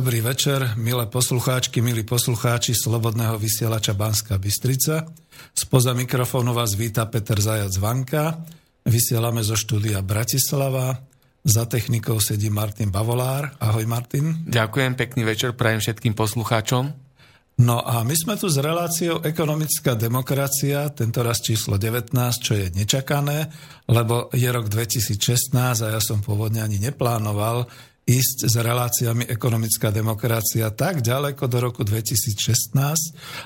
Dobrý večer, milé poslucháčky, milí poslucháči Slobodného vysielača Banska Bystrica. Spoza mikrofónu vás víta Peter Zajac Vanka. Vysielame zo štúdia Bratislava. Za technikou sedí Martin Bavolár. Ahoj Martin. Ďakujem, pekný večer prajem všetkým poslucháčom. No a my sme tu s reláciou Ekonomická demokracia, tento raz číslo 19, čo je nečakané, lebo je rok 2016 a ja som pôvodne ani neplánoval ísť s reláciami ekonomická demokracia tak ďaleko do roku 2016,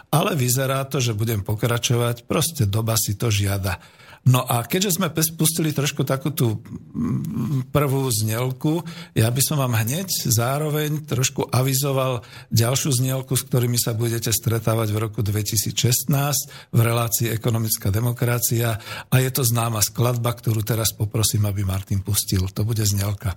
ale vyzerá to, že budem pokračovať, proste doba si to žiada. No a keďže sme pustili trošku takú tú mm, prvú znelku, ja by som vám hneď zároveň trošku avizoval ďalšiu znelku, s ktorými sa budete stretávať v roku 2016 v relácii Ekonomická demokracia a je to známa skladba, ktorú teraz poprosím, aby Martin pustil. To bude znelka.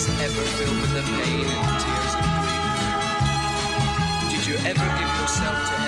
was ever filled with the pain and tears of grief? Did you ever give yourself to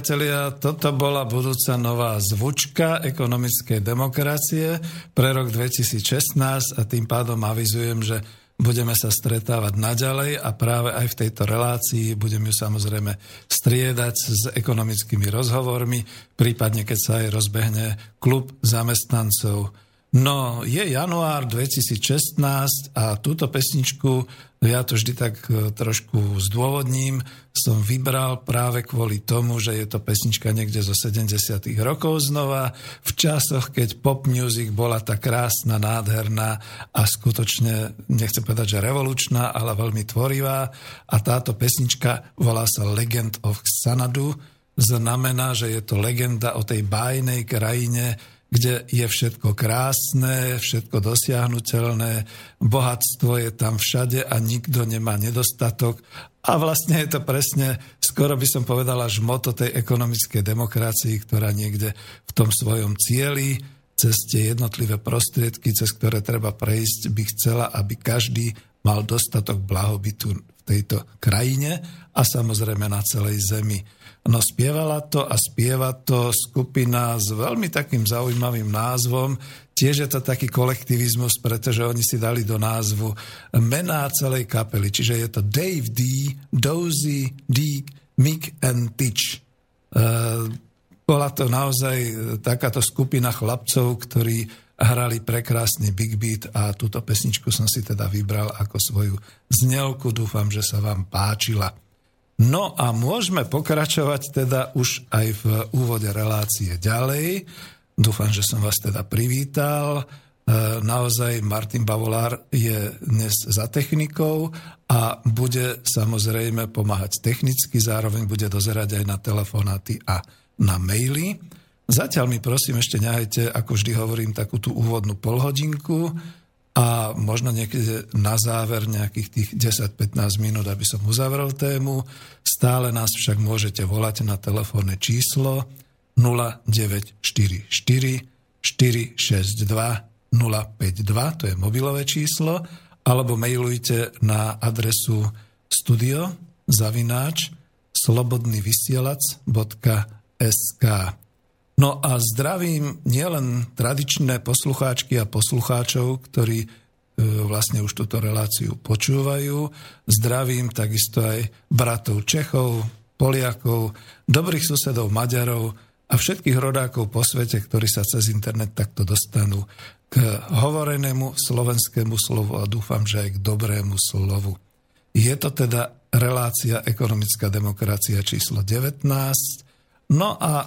priatelia, toto bola budúca nová zvučka ekonomickej demokracie pre rok 2016 a tým pádom avizujem, že budeme sa stretávať naďalej a práve aj v tejto relácii budem ju samozrejme striedať s ekonomickými rozhovormi, prípadne keď sa aj rozbehne klub zamestnancov. No, je január 2016 a túto pesničku, ja to vždy tak e, trošku zdôvodním, som vybral práve kvôli tomu, že je to pesnička niekde zo 70 rokov znova, v časoch, keď pop music bola tak krásna, nádherná a skutočne, nechcem povedať, že revolučná, ale veľmi tvorivá. A táto pesnička volá sa Legend of Xanadu, znamená, že je to legenda o tej bájnej krajine, kde je všetko krásne, všetko dosiahnutelné, bohatstvo je tam všade a nikto nemá nedostatok. A vlastne je to presne, skoro by som povedala, až moto tej ekonomickej demokracii, ktorá niekde v tom svojom cieli, cez tie jednotlivé prostriedky, cez ktoré treba prejsť, by chcela, aby každý mal dostatok blahobytu v tejto krajine a samozrejme na celej zemi. No spievala to a spieva to skupina s veľmi takým zaujímavým názvom. Tiež je to taký kolektivizmus, pretože oni si dali do názvu mená celej kapely. Čiže je to Dave D, Dozy, D, Mick and Titch. E, bola to naozaj takáto skupina chlapcov, ktorí hrali prekrásny big beat a túto pesničku som si teda vybral ako svoju znelku. Dúfam, že sa vám páčila. No a môžeme pokračovať teda už aj v úvode relácie ďalej. Dúfam, že som vás teda privítal. E, naozaj Martin Bavolár je dnes za technikou a bude samozrejme pomáhať technicky, zároveň bude dozerať aj na telefonáty a na maily. Zatiaľ mi prosím ešte nehajte, ako vždy hovorím, takú tú úvodnú polhodinku a možno niekde na záver nejakých tých 10-15 minút, aby som uzavrel tému. Stále nás však môžete volať na telefónne číslo 0944 462 052, to je mobilové číslo, alebo mailujte na adresu studio zavináč slobodnyvysielac.sk. No a zdravím nielen tradičné poslucháčky a poslucháčov, ktorí e, vlastne už túto reláciu počúvajú. Zdravím takisto aj bratov Čechov, Poliakov, dobrých susedov Maďarov a všetkých rodákov po svete, ktorí sa cez internet takto dostanú k hovorenému slovenskému slovu a dúfam, že aj k dobrému slovu. Je to teda relácia ekonomická demokracia číslo 19 No a e,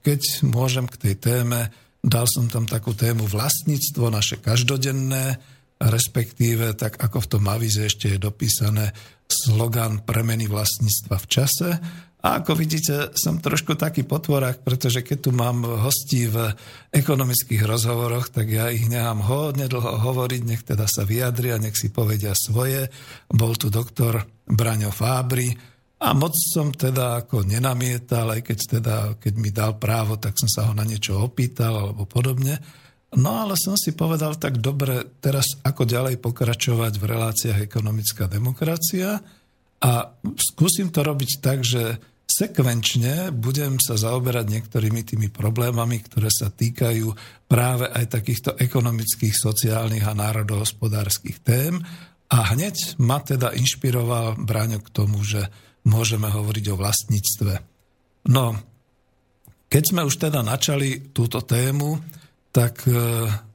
keď môžem k tej téme, dal som tam takú tému vlastníctvo, naše každodenné, respektíve, tak ako v tom avize ešte je dopísané, slogan premeny vlastníctva v čase. A ako vidíte, som trošku taký potvorák, pretože keď tu mám hostí v ekonomických rozhovoroch, tak ja ich nechám hodne dlho hovoriť, nech teda sa vyjadria, nech si povedia svoje. Bol tu doktor Braňo Fábry, a moc som teda ako nenamietal, aj keď, teda, keď mi dal právo, tak som sa ho na niečo opýtal alebo podobne. No ale som si povedal, tak dobre, teraz ako ďalej pokračovať v reláciách ekonomická demokracia a skúsim to robiť tak, že sekvenčne budem sa zaoberať niektorými tými problémami, ktoré sa týkajú práve aj takýchto ekonomických, sociálnych a národohospodárskych tém. A hneď ma teda inšpiroval Bráňo k tomu, že môžeme hovoriť o vlastníctve. No, keď sme už teda načali túto tému, tak e,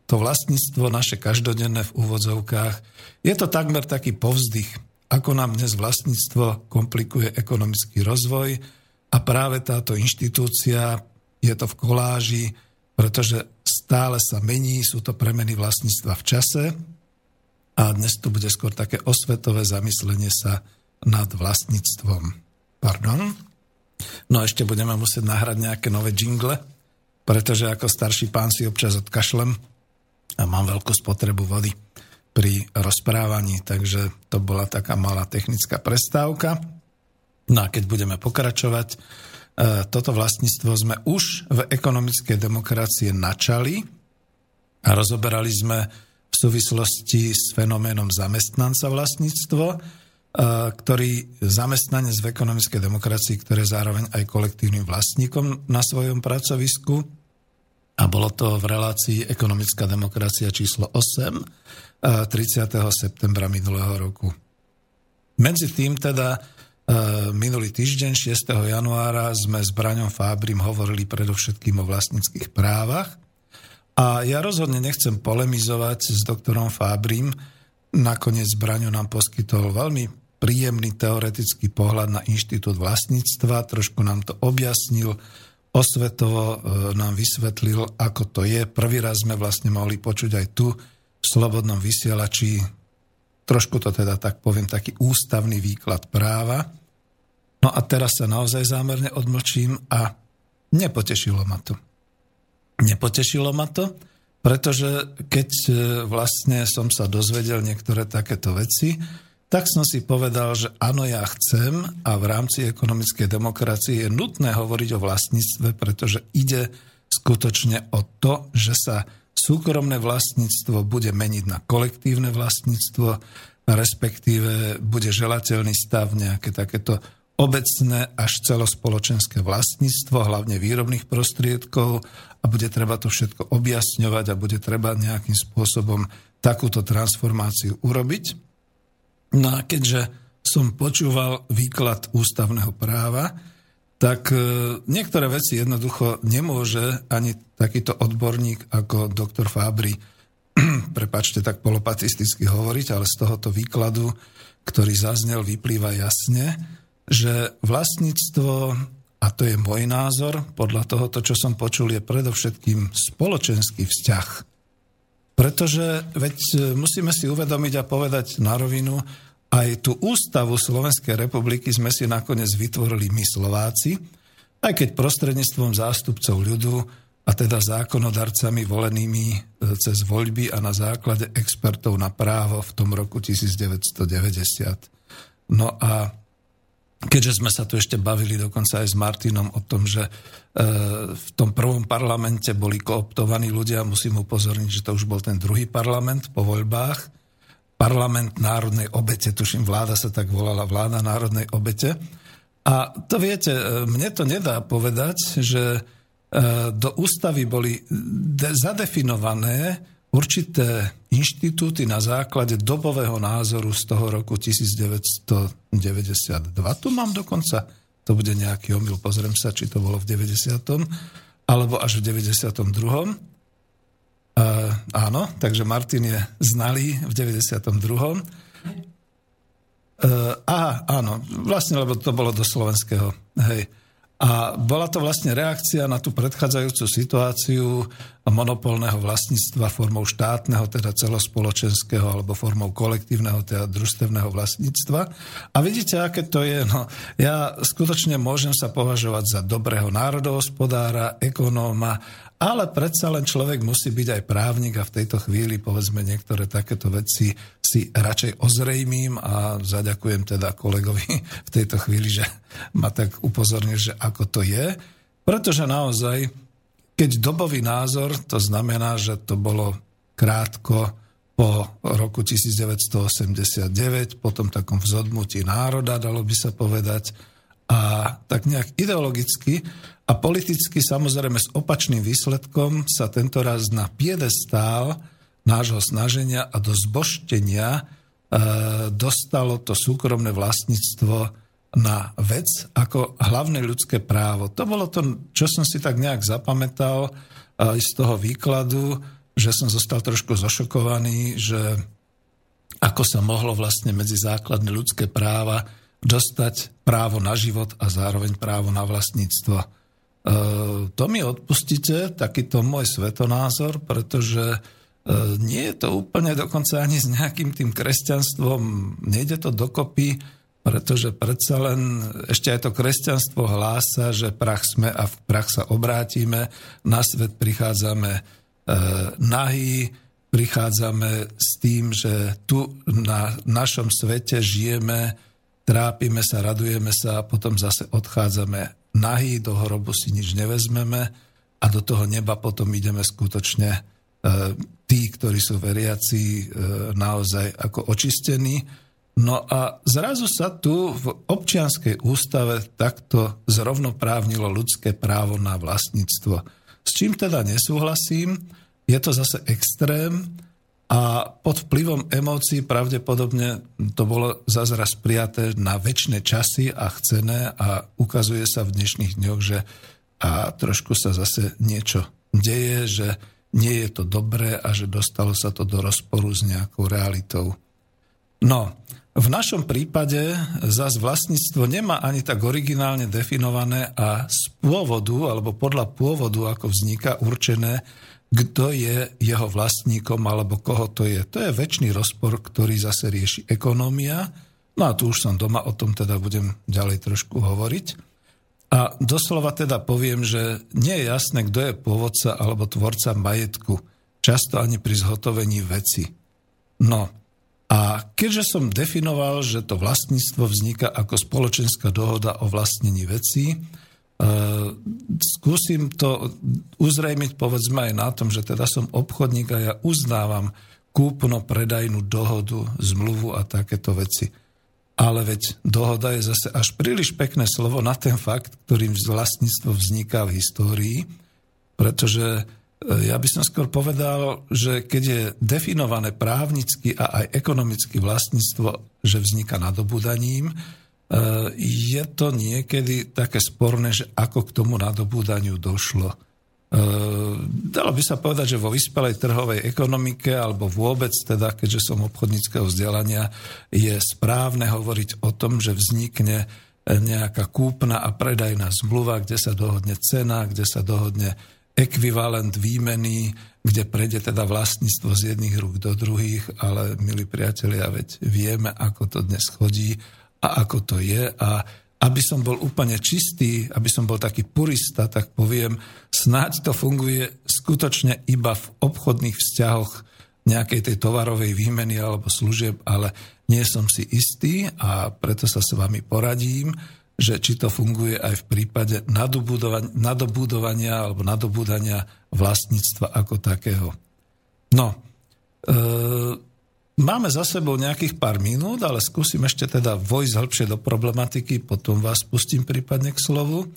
to vlastníctvo naše každodenné v úvodzovkách, je to takmer taký povzdych, ako nám dnes vlastníctvo komplikuje ekonomický rozvoj a práve táto inštitúcia je to v koláži, pretože stále sa mení, sú to premeny vlastníctva v čase a dnes tu bude skôr také osvetové zamyslenie sa nad vlastníctvom. Pardon? No ešte budeme musieť nahrať nejaké nové jingle, pretože ako starší pán si občas odkašlem a mám veľkú spotrebu vody pri rozprávaní, takže to bola taká malá technická prestávka. No a keď budeme pokračovať, e, toto vlastníctvo sme už v ekonomickej demokracie načali a rozoberali sme v súvislosti s fenoménom zamestnanca vlastníctvo, ktorý zamestnanec v ekonomickej demokracii, ktorý je zároveň aj kolektívnym vlastníkom na svojom pracovisku. A bolo to v relácii Ekonomická demokracia číslo 8 30. septembra minulého roku. Medzi tým teda minulý týždeň 6. januára sme s Braňom Fábrim hovorili predovšetkým o vlastníckých právach a ja rozhodne nechcem polemizovať s doktorom Fábrim. Nakoniec Braňo nám poskytol veľmi príjemný teoretický pohľad na inštitút vlastníctva, trošku nám to objasnil, osvetovo e, nám vysvetlil, ako to je. Prvý raz sme vlastne mohli počuť aj tu v Slobodnom vysielači, trošku to teda tak poviem, taký ústavný výklad práva. No a teraz sa naozaj zámerne odmlčím a nepotešilo ma to. Nepotešilo ma to, pretože keď e, vlastne som sa dozvedel niektoré takéto veci, tak som si povedal, že áno, ja chcem a v rámci ekonomickej demokracie je nutné hovoriť o vlastníctve, pretože ide skutočne o to, že sa súkromné vlastníctvo bude meniť na kolektívne vlastníctvo, respektíve bude želateľný stav nejaké takéto obecné až celospoločenské vlastníctvo, hlavne výrobných prostriedkov a bude treba to všetko objasňovať a bude treba nejakým spôsobom takúto transformáciu urobiť. No a keďže som počúval výklad ústavného práva, tak e, niektoré veci jednoducho nemôže ani takýto odborník ako doktor Fábry, prepačte, tak polopatisticky hovoriť, ale z tohoto výkladu, ktorý zaznel, vyplýva jasne, že vlastníctvo, a to je môj názor, podľa tohoto, čo som počul, je predovšetkým spoločenský vzťah. Pretože veď e, musíme si uvedomiť a povedať na rovinu, aj tú ústavu Slovenskej republiky sme si nakoniec vytvorili my Slováci, aj keď prostredníctvom zástupcov ľudu, a teda zákonodarcami volenými e, cez voľby a na základe expertov na právo v tom roku 1990. No a keďže sme sa tu ešte bavili dokonca aj s Martinom o tom, že e, v tom prvom parlamente boli kooptovaní ľudia, musím upozorniť, že to už bol ten druhý parlament po voľbách, parlament národnej obete, tuším, vláda sa tak volala, vláda národnej obete. A to viete, e, mne to nedá povedať, že e, do ústavy boli zadefinované určité inštitúty na základe dobového názoru z toho roku 1992. Tu mám dokonca, to bude nejaký omyl, pozriem sa, či to bolo v 90. alebo až v 92. Uh, áno, takže Martin je znalý v 92. Uh, aha, áno, vlastne, lebo to bolo do slovenského. Hej. A bola to vlastne reakcia na tú predchádzajúcu situáciu monopolného vlastníctva formou štátneho, teda celospoločenského, alebo formou kolektívneho, teda družstevného vlastníctva. A vidíte, aké to je. No, ja skutočne môžem sa považovať za dobrého národohospodára, ekonóma ale predsa len človek musí byť aj právnik a v tejto chvíli povedzme niektoré takéto veci si radšej ozrejmím a zaďakujem teda kolegovi v tejto chvíli, že ma tak upozornil, že ako to je. Pretože naozaj, keď dobový názor, to znamená, že to bolo krátko po roku 1989, po tom takom vzodmutí národa, dalo by sa povedať, a tak nejak ideologicky a politicky samozrejme s opačným výsledkom sa tento raz na piedestál nášho snaženia a do zboštenia e, dostalo to súkromné vlastníctvo na vec ako hlavné ľudské právo. To bolo to, čo som si tak nejak zapamätal aj z toho výkladu, že som zostal trošku zošokovaný, že ako sa mohlo vlastne medzi základné ľudské práva dostať právo na život a zároveň právo na vlastníctvo. E, to mi odpustíte, takýto môj svetonázor, pretože e, nie je to úplne dokonca ani s nejakým tým kresťanstvom, nejde to dokopy, pretože predsa len ešte aj to kresťanstvo hlása, že prach sme a v prach sa obrátime, na svet prichádzame e, nahý, prichádzame s tým, že tu na našom svete žijeme, trápime sa, radujeme sa a potom zase odchádzame nahý, do hrobu si nič nevezmeme a do toho neba potom ideme skutočne e, tí, ktorí sú veriaci, e, naozaj ako očistení. No a zrazu sa tu v občianskej ústave takto zrovnoprávnilo ľudské právo na vlastníctvo. S čím teda nesúhlasím, je to zase extrém a pod vplyvom emócií pravdepodobne to bolo zase raz prijaté na väčšie časy a chcené a ukazuje sa v dnešných dňoch, že a trošku sa zase niečo deje, že nie je to dobré a že dostalo sa to do rozporu s nejakou realitou. No, v našom prípade zase vlastníctvo nemá ani tak originálne definované a z pôvodu, alebo podľa pôvodu, ako vzniká, určené, kto je jeho vlastníkom alebo koho to je. To je väčší rozpor, ktorý zase rieši ekonómia. No a tu už som doma, o tom teda budem ďalej trošku hovoriť. A doslova teda poviem, že nie je jasné, kto je pôvodca alebo tvorca majetku, často ani pri zhotovení veci. No a keďže som definoval, že to vlastníctvo vzniká ako spoločenská dohoda o vlastnení vecí, e, skúsim to uzrejmiť povedzme aj na tom, že teda som obchodník a ja uznávam kúpno-predajnú dohodu, zmluvu a takéto veci. Ale veď dohoda je zase až príliš pekné slovo na ten fakt, ktorým vlastníctvo vzniká v histórii, pretože e, ja by som skôr povedal, že keď je definované právnicky a aj ekonomicky vlastníctvo, že vzniká nadobúdaním, e, je to niekedy také sporné, že ako k tomu nadobúdaniu došlo. Ehm, dalo by sa povedať, že vo vyspelej trhovej ekonomike alebo vôbec teda, keďže som obchodníckého vzdelania, je správne hovoriť o tom, že vznikne nejaká kúpna a predajná zmluva, kde sa dohodne cena, kde sa dohodne ekvivalent výmeny, kde prejde teda vlastníctvo z jedných rúk do druhých, ale milí priatelia, veď vieme, ako to dnes chodí a ako to je a aby som bol úplne čistý, aby som bol taký purista, tak poviem, snáď to funguje skutočne iba v obchodných vzťahoch nejakej tej tovarovej výmeny alebo služieb, ale nie som si istý a preto sa s vami poradím, že či to funguje aj v prípade nadobudovania alebo nadobúdania vlastníctva ako takého. No, e- Máme za sebou nejakých pár minút, ale skúsim ešte teda vojsť hĺbšie do problematiky, potom vás pustím prípadne k slovu. E,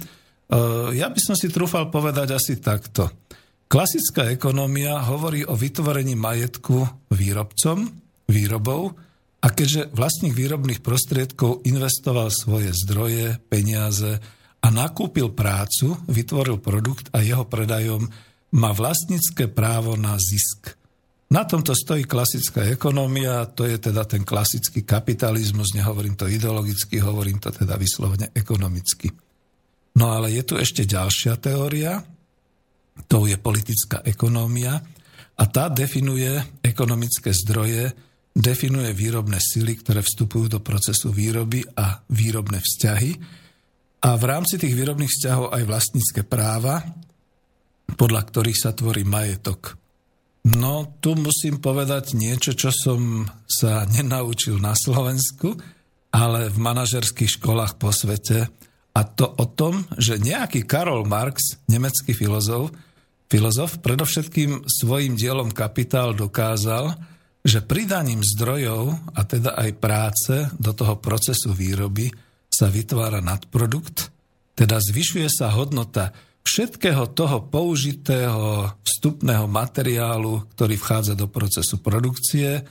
ja by som si trúfal povedať asi takto. Klasická ekonómia hovorí o vytvorení majetku výrobcom, výrobou, a keďže vlastník výrobných prostriedkov investoval svoje zdroje, peniaze a nakúpil prácu, vytvoril produkt a jeho predajom má vlastnícke právo na zisk. Na tomto stojí klasická ekonomia, to je teda ten klasický kapitalizmus, nehovorím to ideologicky, hovorím to teda vyslovene ekonomicky. No ale je tu ešte ďalšia teória, to je politická ekonómia a tá definuje ekonomické zdroje, definuje výrobné sily, ktoré vstupujú do procesu výroby a výrobné vzťahy a v rámci tých výrobných vzťahov aj vlastnícke práva, podľa ktorých sa tvorí majetok. No, tu musím povedať niečo, čo som sa nenaučil na Slovensku, ale v manažerských školách po svete. A to o tom, že nejaký Karol Marx, nemecký filozof, filozof predovšetkým svojim dielom Kapitál dokázal, že pridaním zdrojov, a teda aj práce do toho procesu výroby sa vytvára nadprodukt, teda zvyšuje sa hodnota všetkého toho použitého vstupného materiálu, ktorý vchádza do procesu produkcie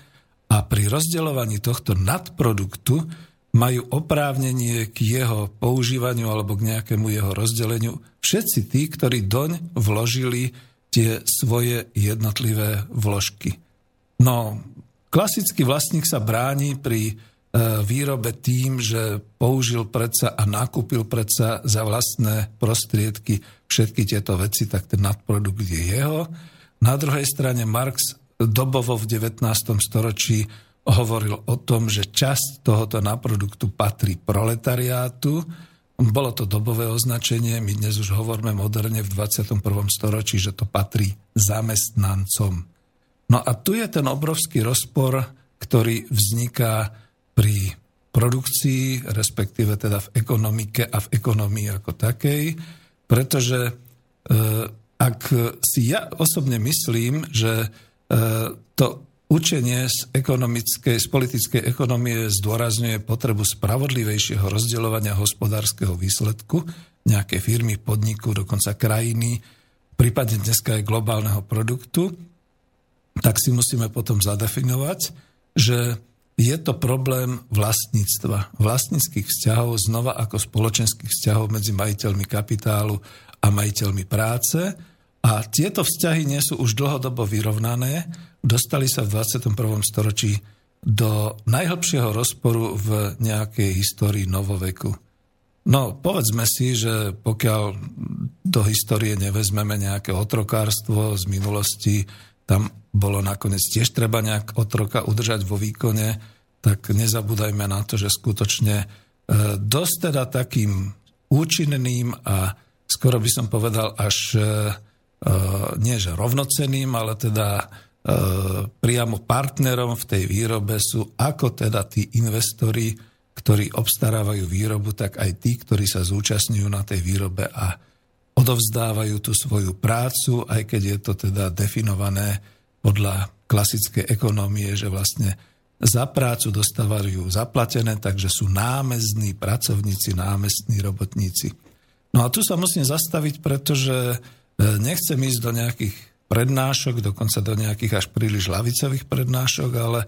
a pri rozdeľovaní tohto nadproduktu majú oprávnenie k jeho používaniu alebo k nejakému jeho rozdeleniu všetci tí, ktorí doň vložili tie svoje jednotlivé vložky. No, klasický vlastník sa bráni pri E, výrobe tým, že použil predsa a nakúpil predsa za vlastné prostriedky všetky tieto veci, tak ten nadprodukt je jeho. Na druhej strane Marx dobovo v 19. storočí hovoril o tom, že časť tohoto nadproduktu patrí proletariátu. Bolo to dobové označenie, my dnes už hovoríme moderne v 21. storočí, že to patrí zamestnancom. No a tu je ten obrovský rozpor, ktorý vzniká pri produkcii, respektíve teda v ekonomike a v ekonomii ako takej, pretože e, ak si ja osobne myslím, že e, to učenie z, ekonomickej, z politickej ekonomie zdôrazňuje potrebu spravodlivejšieho rozdeľovania hospodárskeho výsledku nejaké firmy, podniku, dokonca krajiny, prípadne dneska aj globálneho produktu, tak si musíme potom zadefinovať, že je to problém vlastníctva, vlastníckých vzťahov znova ako spoločenských vzťahov medzi majiteľmi kapitálu a majiteľmi práce. A tieto vzťahy nie sú už dlhodobo vyrovnané, dostali sa v 21. storočí do najhlbšieho rozporu v nejakej histórii novoveku. No, povedzme si, že pokiaľ do histórie nevezmeme nejaké otrokárstvo z minulosti, tam bolo nakoniec tiež treba nejak otroka udržať vo výkone, tak nezabúdajme na to, že skutočne e, dosť teda takým účinným a skoro by som povedal až e, e, nie že rovnocenným, ale teda priamo partnerom v tej výrobe sú ako teda tí investori, ktorí obstarávajú výrobu, tak aj tí, ktorí sa zúčastňujú na tej výrobe a odovzdávajú tú svoju prácu, aj keď je to teda definované podľa klasickej ekonomie, že vlastne za prácu dostávajú zaplatené, takže sú námezní pracovníci, námestní robotníci. No a tu sa musím zastaviť, pretože e, nechcem ísť do nejakých prednášok, dokonca do nejakých až príliš lavicových prednášok, ale e,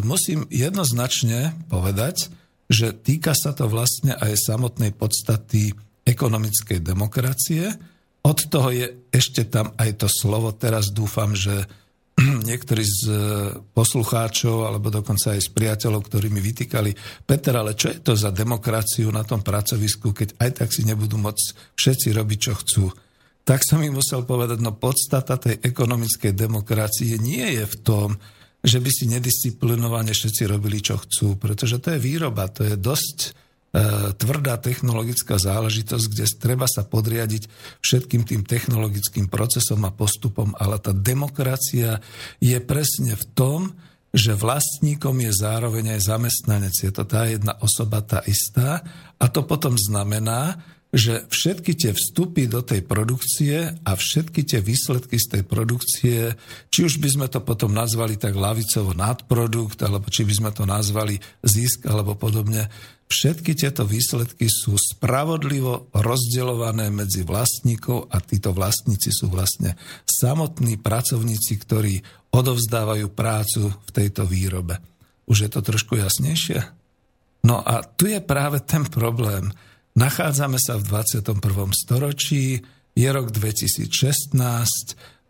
musím jednoznačne povedať, že týka sa to vlastne aj samotnej podstaty ekonomickej demokracie. Od toho je ešte tam aj to slovo, teraz dúfam, že niektorí z e, poslucháčov alebo dokonca aj z priateľov, ktorí mi vytýkali, Peter, ale čo je to za demokraciu na tom pracovisku, keď aj tak si nebudú môcť všetci robiť, čo chcú. Tak som mi musel povedať, no podstata tej ekonomickej demokracie nie je v tom, že by si nedisciplinovane všetci robili, čo chcú, pretože to je výroba, to je dosť tvrdá technologická záležitosť, kde treba sa podriadiť všetkým tým technologickým procesom a postupom, ale tá demokracia je presne v tom, že vlastníkom je zároveň aj zamestnanec. Je to tá jedna osoba, tá istá. A to potom znamená, že všetky tie vstupy do tej produkcie a všetky tie výsledky z tej produkcie, či už by sme to potom nazvali tak lavicovo nadprodukt, alebo či by sme to nazvali zisk alebo podobne, všetky tieto výsledky sú spravodlivo rozdeľované medzi vlastníkov a títo vlastníci sú vlastne samotní pracovníci, ktorí odovzdávajú prácu v tejto výrobe. Už je to trošku jasnejšie? No a tu je práve ten problém, Nachádzame sa v 21. storočí, je rok 2016,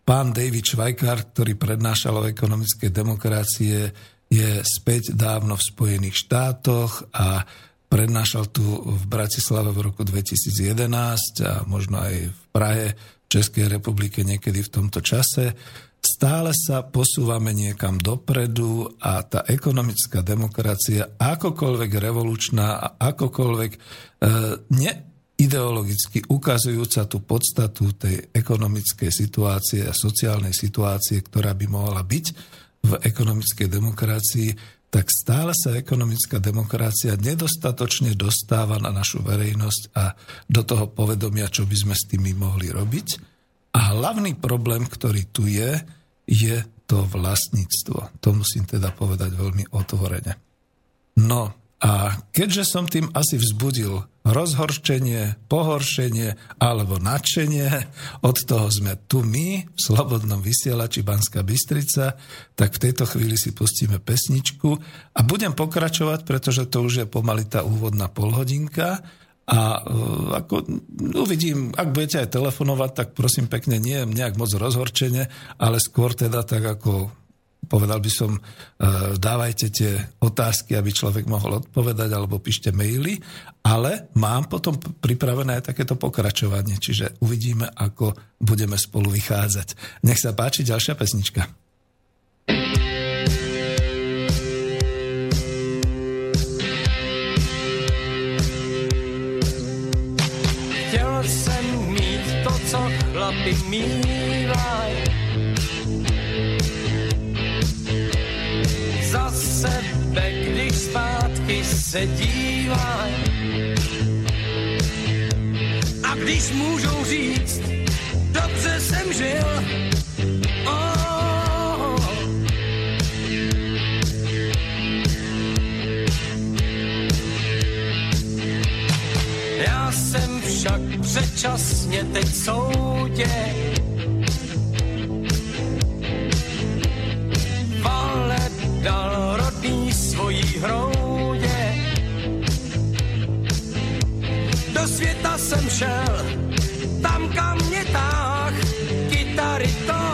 pán David Schweikart, ktorý prednášal o ekonomickej demokracie, je späť dávno v Spojených štátoch a prednášal tu v Bratislave v roku 2011 a možno aj v Prahe, v Českej republike niekedy v tomto čase stále sa posúvame niekam dopredu a tá ekonomická demokracia, akokoľvek revolučná a akokoľvek e, neideologicky ukazujúca tú podstatu tej ekonomickej situácie a sociálnej situácie, ktorá by mohla byť v ekonomickej demokracii, tak stále sa ekonomická demokracia nedostatočne dostáva na našu verejnosť a do toho povedomia, čo by sme s tými mohli robiť. A hlavný problém, ktorý tu je, je to vlastníctvo. To musím teda povedať veľmi otvorene. No a keďže som tým asi vzbudil rozhorčenie, pohoršenie alebo nadšenie, od toho sme tu my v Slobodnom vysielači Banska Bystrica, tak v tejto chvíli si pustíme pesničku a budem pokračovať, pretože to už je pomaly tá úvodná polhodinka a uh, ako uvidím, ak budete aj telefonovať, tak prosím pekne, nie nejak moc rozhorčene, ale skôr teda tak ako povedal by som, uh, dávajte tie otázky, aby človek mohol odpovedať, alebo píšte maily, ale mám potom pripravené aj takéto pokračovanie, čiže uvidíme, ako budeme spolu vychádzať. Nech sa páči ďalšia pesnička. Chlapi mývaj. Za sebe, když zpátky se dívaj. A když můžou říct, dobře jsem žil, však předčasně teď soudě. Vale dal rodný svojí hroudě. Do světa jsem šel, tam kam mě táh, kytary to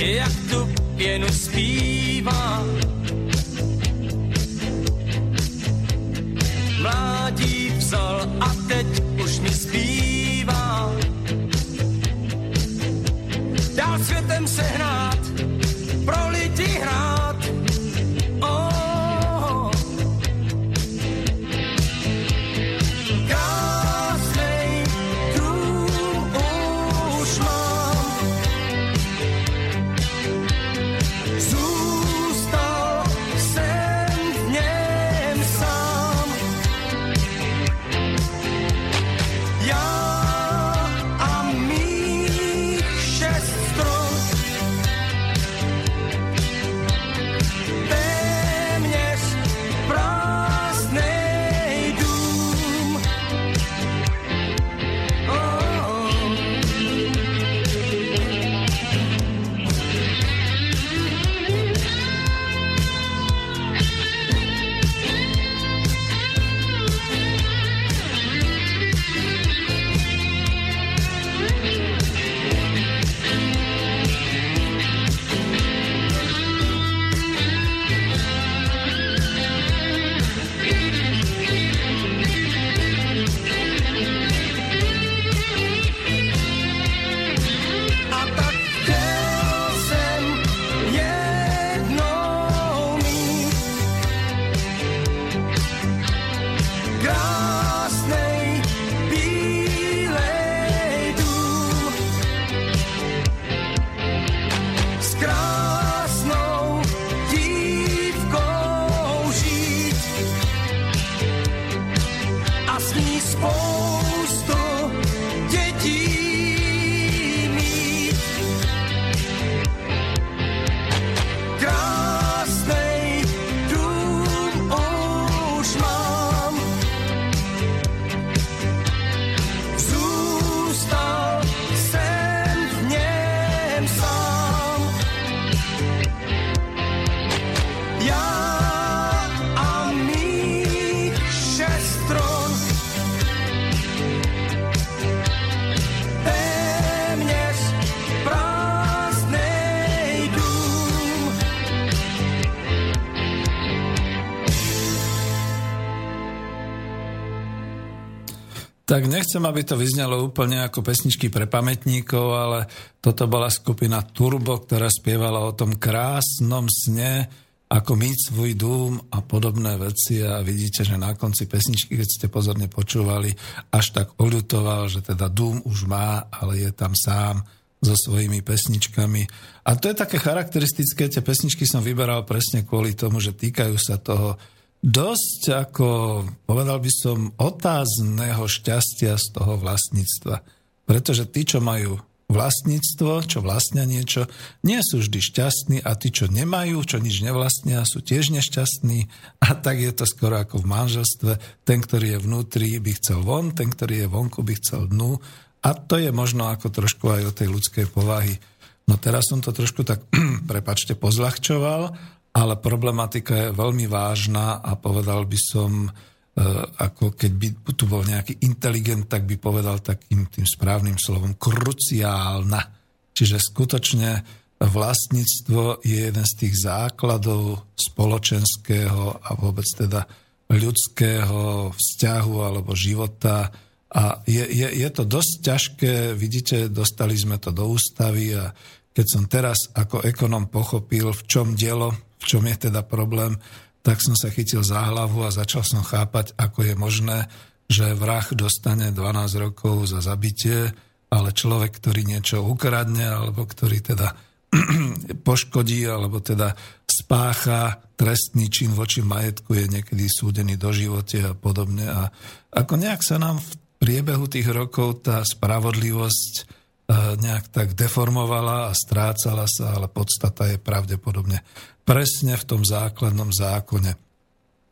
jak tu pěnu zpívá. Tak nechcem, aby to vyznelo úplne ako pesničky pre pamätníkov, ale toto bola skupina Turbo, ktorá spievala o tom krásnom sne, ako mít svoj dům a podobné veci a vidíte, že na konci pesničky, keď ste pozorne počúvali, až tak oľutoval, že teda dům už má, ale je tam sám so svojimi pesničkami. A to je také charakteristické, tie pesničky som vyberal presne kvôli tomu, že týkajú sa toho, dosť ako, povedal by som, otázneho šťastia z toho vlastníctva. Pretože tí, čo majú vlastníctvo, čo vlastnia niečo, nie sú vždy šťastní a tí, čo nemajú, čo nič nevlastnia, sú tiež nešťastní a tak je to skoro ako v manželstve. Ten, ktorý je vnútri, by chcel von, ten, ktorý je vonku, by chcel dnu a to je možno ako trošku aj o tej ľudskej povahy. No teraz som to trošku tak, prepačte, pozľahčoval, ale problematika je veľmi vážna a povedal by som, e, ako keď by tu bol nejaký inteligent, tak by povedal takým tým správnym slovom kruciálna. Čiže skutočne vlastníctvo je jeden z tých základov spoločenského a vôbec teda ľudského vzťahu alebo života. A je, je, je to dosť ťažké, vidíte, dostali sme to do ústavy a keď som teraz ako ekonom pochopil, v čom dielo, v čom je teda problém, tak som sa chytil za hlavu a začal som chápať, ako je možné, že vrah dostane 12 rokov za zabitie, ale človek, ktorý niečo ukradne, alebo ktorý teda poškodí, alebo teda spácha trestný čin voči majetku, je niekedy súdený do živote a podobne. A ako nejak sa nám v priebehu tých rokov tá spravodlivosť nejak tak deformovala a strácala sa, ale podstata je pravdepodobne presne v tom základnom zákone.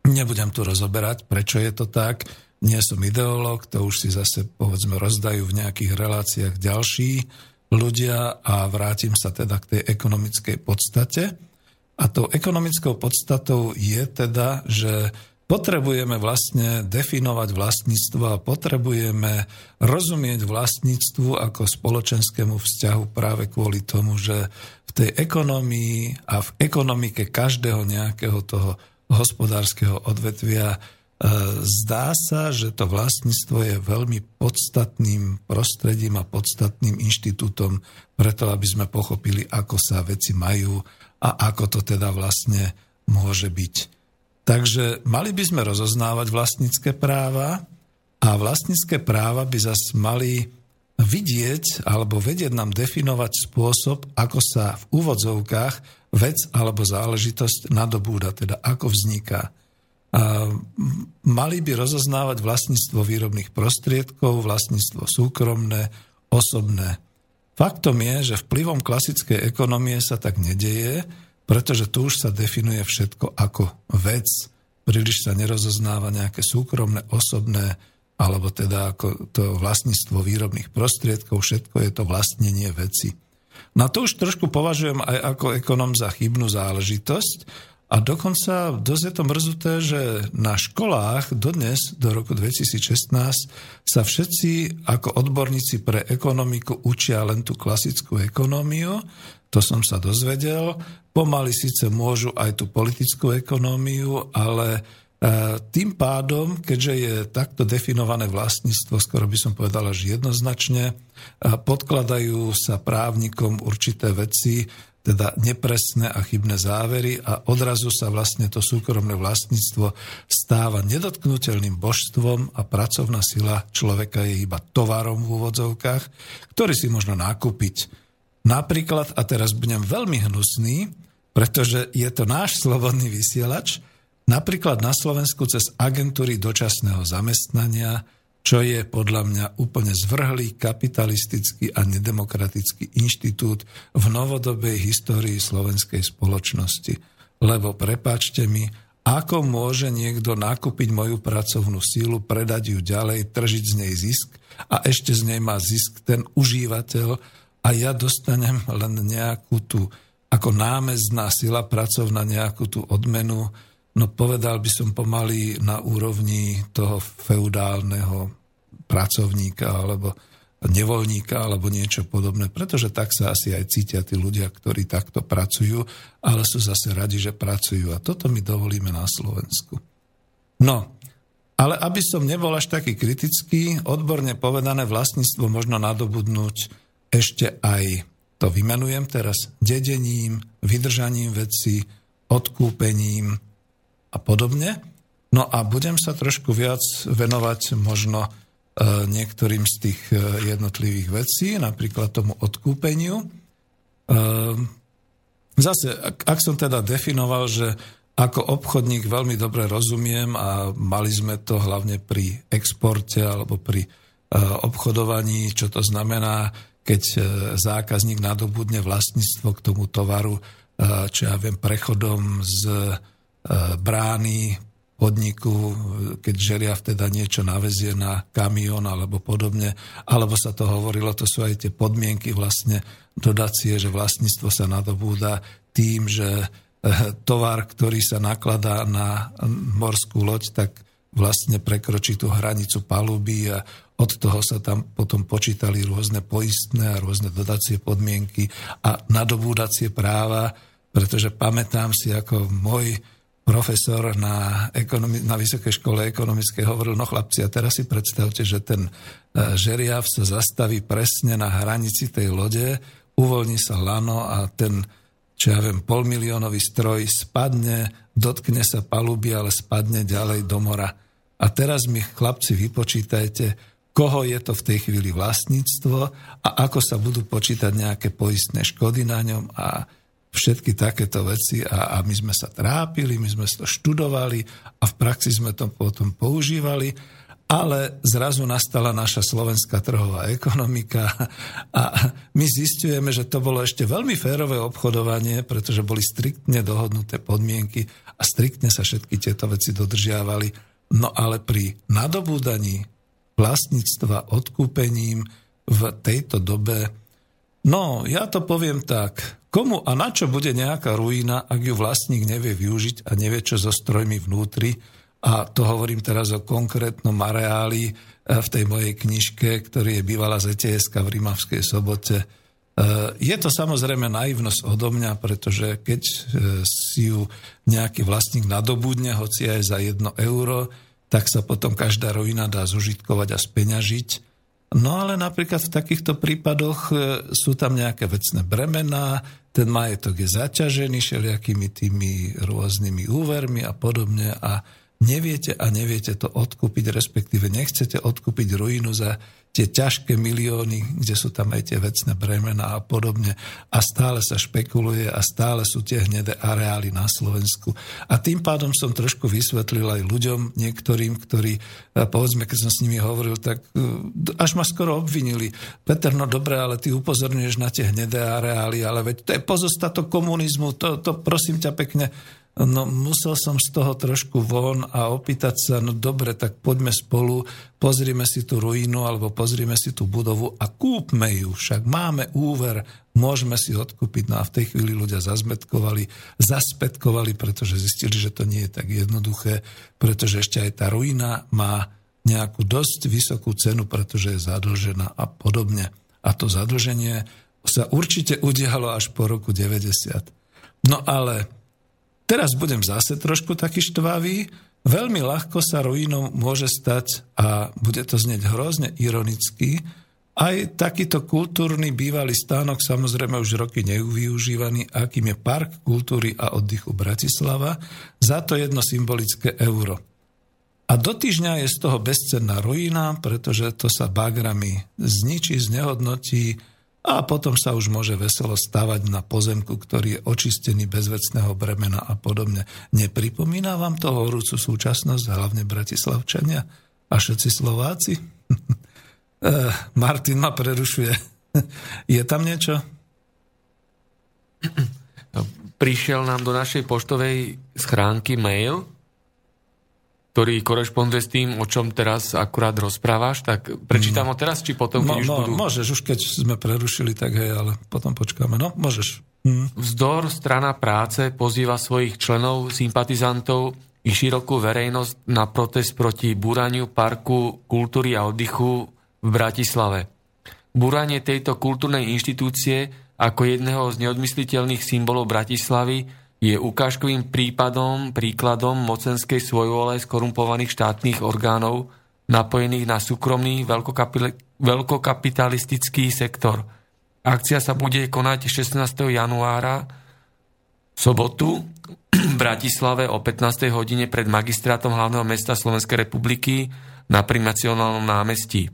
Nebudem tu rozoberať, prečo je to tak. Nie som ideológ, to už si zase povedzme rozdajú v nejakých reláciách ďalší ľudia a vrátim sa teda k tej ekonomickej podstate. A tou ekonomickou podstatou je teda, že potrebujeme vlastne definovať vlastníctvo a potrebujeme rozumieť vlastníctvu ako spoločenskému vzťahu práve kvôli tomu, že tej ekonomii a v ekonomike každého nejakého toho hospodárskeho odvetvia e, zdá sa, že to vlastníctvo je veľmi podstatným prostredím a podstatným inštitútom preto, aby sme pochopili, ako sa veci majú a ako to teda vlastne môže byť. Takže mali by sme rozoznávať vlastnícke práva a vlastnícke práva by zase mali vidieť alebo vedieť nám definovať spôsob, ako sa v úvodzovkách vec alebo záležitosť nadobúda, teda ako vzniká. A mali by rozoznávať vlastníctvo výrobných prostriedkov, vlastníctvo súkromné, osobné. Faktom je, že vplyvom klasickej ekonomie sa tak nedeje, pretože tu už sa definuje všetko ako vec. Príliš sa nerozoznáva nejaké súkromné, osobné, alebo teda ako to vlastníctvo výrobných prostriedkov, všetko je to vlastnenie veci. Na to už trošku považujem aj ako ekonom za chybnú záležitosť a dokonca dosť je to mrzuté, že na školách dodnes, do roku 2016, sa všetci ako odborníci pre ekonomiku učia len tú klasickú ekonómiu, to som sa dozvedel. Pomaly síce môžu aj tú politickú ekonómiu, ale E, tým pádom, keďže je takto definované vlastníctvo, skoro by som povedal až jednoznačne, e, podkladajú sa právnikom určité veci, teda nepresné a chybné závery a odrazu sa vlastne to súkromné vlastníctvo stáva nedotknutelným božstvom a pracovná sila človeka je iba tovarom v úvodzovkách, ktorý si možno nakúpiť. Napríklad, a teraz budem veľmi hnusný, pretože je to náš slobodný vysielač, Napríklad na Slovensku cez agentúry dočasného zamestnania, čo je podľa mňa úplne zvrhlý kapitalistický a nedemokratický inštitút v novodobej histórii slovenskej spoločnosti. Lebo prepáčte mi, ako môže niekto nakúpiť moju pracovnú sílu, predať ju ďalej, tržiť z nej zisk a ešte z nej má zisk ten užívateľ a ja dostanem len nejakú tú ako námezná sila pracovná nejakú tú odmenu, no povedal by som pomaly na úrovni toho feudálneho pracovníka alebo nevoľníka alebo niečo podobné, pretože tak sa asi aj cítia tí ľudia, ktorí takto pracujú, ale sú zase radi, že pracujú. A toto my dovolíme na Slovensku. No, ale aby som nebol až taký kritický, odborne povedané vlastníctvo možno nadobudnúť ešte aj, to vymenujem teraz, dedením, vydržaním veci, odkúpením, a podobne. No a budem sa trošku viac venovať možno e, niektorým z tých e, jednotlivých vecí, napríklad tomu odkúpeniu. E, zase, ak som teda definoval, že ako obchodník veľmi dobre rozumiem a mali sme to hlavne pri exporte alebo pri obchodovaní, čo to znamená, keď zákazník nadobudne vlastníctvo k tomu tovaru, čo ja viem, prechodom z E, brány podniku, keď žeriav teda niečo navezie na kamión alebo podobne, alebo sa to hovorilo, to sú aj tie podmienky vlastne dodacie, že vlastníctvo sa nadobúda tým, že e, tovar, ktorý sa nakladá na morskú loď, tak vlastne prekročiť tú hranicu paluby a od toho sa tam potom počítali rôzne poistné a rôzne dodacie podmienky a nadobúdacie práva, pretože pamätám si, ako môj profesor na, ekonomi- na Vysokej škole ekonomickej hovoril, no chlapci, a teraz si predstavte, že ten e, žeriav sa zastaví presne na hranici tej lode, uvoľní sa lano a ten, čo ja viem, polmiliónový stroj spadne, dotkne sa paluby, ale spadne ďalej do mora. A teraz mi, chlapci, vypočítajte, koho je to v tej chvíli vlastníctvo a ako sa budú počítať nejaké poistné škody na ňom a všetky takéto veci a, a my sme sa trápili, my sme to študovali a v praxi sme to potom používali, ale zrazu nastala naša slovenská trhová ekonomika a my zistujeme, že to bolo ešte veľmi férové obchodovanie, pretože boli striktne dohodnuté podmienky a striktne sa všetky tieto veci dodržiavali. No ale pri nadobúdaní vlastníctva odkúpením v tejto dobe. No, ja to poviem tak. Komu a na čo bude nejaká ruína, ak ju vlastník nevie využiť a nevie, čo so strojmi vnútri? A to hovorím teraz o konkrétnom areáli e, v tej mojej knižke, ktorý je bývalá zts v Rimavskej sobote. E, je to samozrejme naivnosť odo mňa, pretože keď e, si ju nejaký vlastník nadobudne, hoci aj za jedno euro, tak sa potom každá ruina dá zužitkovať a speňažiť. No ale napríklad v takýchto prípadoch e, sú tam nejaké vecné bremená, ten majetok je zaťažený všelijakými tými rôznymi úvermi a podobne a neviete a neviete to odkúpiť, respektíve nechcete odkúpiť ruinu za tie ťažké milióny, kde sú tam aj tie vecné bremena a podobne. A stále sa špekuluje a stále sú tie hnedé areály na Slovensku. A tým pádom som trošku vysvetlil aj ľuďom, niektorým, ktorí, povedzme, keď som s nimi hovoril, tak e, až ma skoro obvinili. Peter, no dobre, ale ty upozorňuješ na tie hnedé areály, ale veď to je pozostatok komunizmu, to, to prosím ťa pekne, No musel som z toho trošku von a opýtať sa, no dobre, tak poďme spolu, pozrime si tú ruínu alebo pozrime si tú budovu a kúpme ju. Však máme úver, môžeme si odkúpiť. No a v tej chvíli ľudia zazmetkovali, zaspetkovali, pretože zistili, že to nie je tak jednoduché, pretože ešte aj tá ruína má nejakú dosť vysokú cenu, pretože je zadlžená a podobne. A to zadlženie sa určite udialo až po roku 90. No ale Teraz budem zase trošku taký štvavý. Veľmi ľahko sa ruinou môže stať, a bude to znieť hrozne ironicky, aj takýto kultúrny bývalý stánok, samozrejme už roky neuvyužívaný, akým je Park kultúry a oddychu Bratislava, za to jedno symbolické euro. A do týždňa je z toho bezcenná ruina, pretože to sa bagrami zničí, znehodnotí, a potom sa už môže veselo stavať na pozemku, ktorý je očistený bez vecného bremena a podobne. Nepripomína vám to horúcu súčasnosť, hlavne Bratislavčania a všetci Slováci? Eh, Martin ma prerušuje. je tam niečo? Prišiel nám do našej poštovej schránky mail, ktorý korešponduje s tým, o čom teraz akurát rozprávaš, tak prečítam ho teraz, či potom, keď no, už no, budú... Môžeš, už keď sme prerušili, tak hej, ale potom počkáme. No, môžeš. Hm. Vzdor strana práce pozýva svojich členov, sympatizantov i širokú verejnosť na protest proti búraniu parku kultúry a oddychu v Bratislave. Búranie tejto kultúrnej inštitúcie ako jedného z neodmysliteľných symbolov Bratislavy je ukážkovým prípadom, príkladom mocenskej svojvole skorumpovaných štátnych orgánov napojených na súkromný veľkokapitalistický sektor. Akcia sa bude konať 16. januára v sobotu v Bratislave o 15. hodine pred magistrátom hlavného mesta Slovenskej republiky na primacionálnom námestí.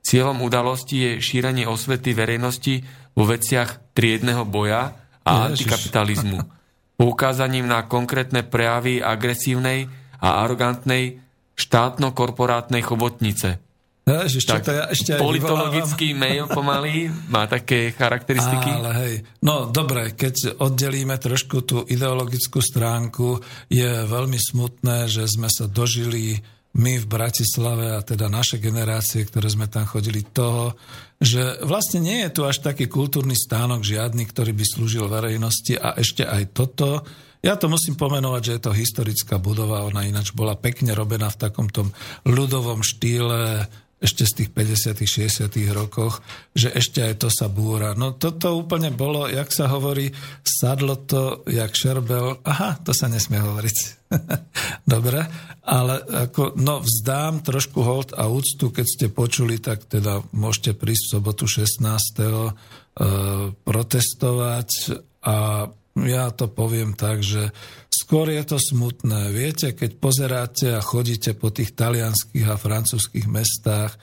Cieľom udalosti je šírenie osvety verejnosti vo veciach triedného boja a Ježiš. antikapitalizmu poukázaním na konkrétne prejavy agresívnej a arogantnej štátno-korporátnej chobotnice. Ježiš, tak, to ja ešte politologický mail pomaly má také charakteristiky. Ale hej, no dobre, keď oddelíme trošku tú ideologickú stránku, je veľmi smutné, že sme sa dožili my v Bratislave a teda naše generácie, ktoré sme tam chodili, toho, že vlastne nie je tu až taký kultúrny stánok žiadny, ktorý by slúžil verejnosti a ešte aj toto. Ja to musím pomenovať, že je to historická budova, ona ináč bola pekne robená v takom tom ľudovom štýle, ešte z tých 50 60 rokoch, že ešte aj to sa búra. No toto úplne bolo, jak sa hovorí, sadlo to jak šerbel. Aha, to sa nesmie hovoriť. Dobre, ale ako, no vzdám trošku hold a úctu, keď ste počuli, tak teda môžete prísť v sobotu 16. E, protestovať a ja to poviem tak, že skôr je to smutné. Viete, keď pozeráte a chodíte po tých talianských a francúzských mestách,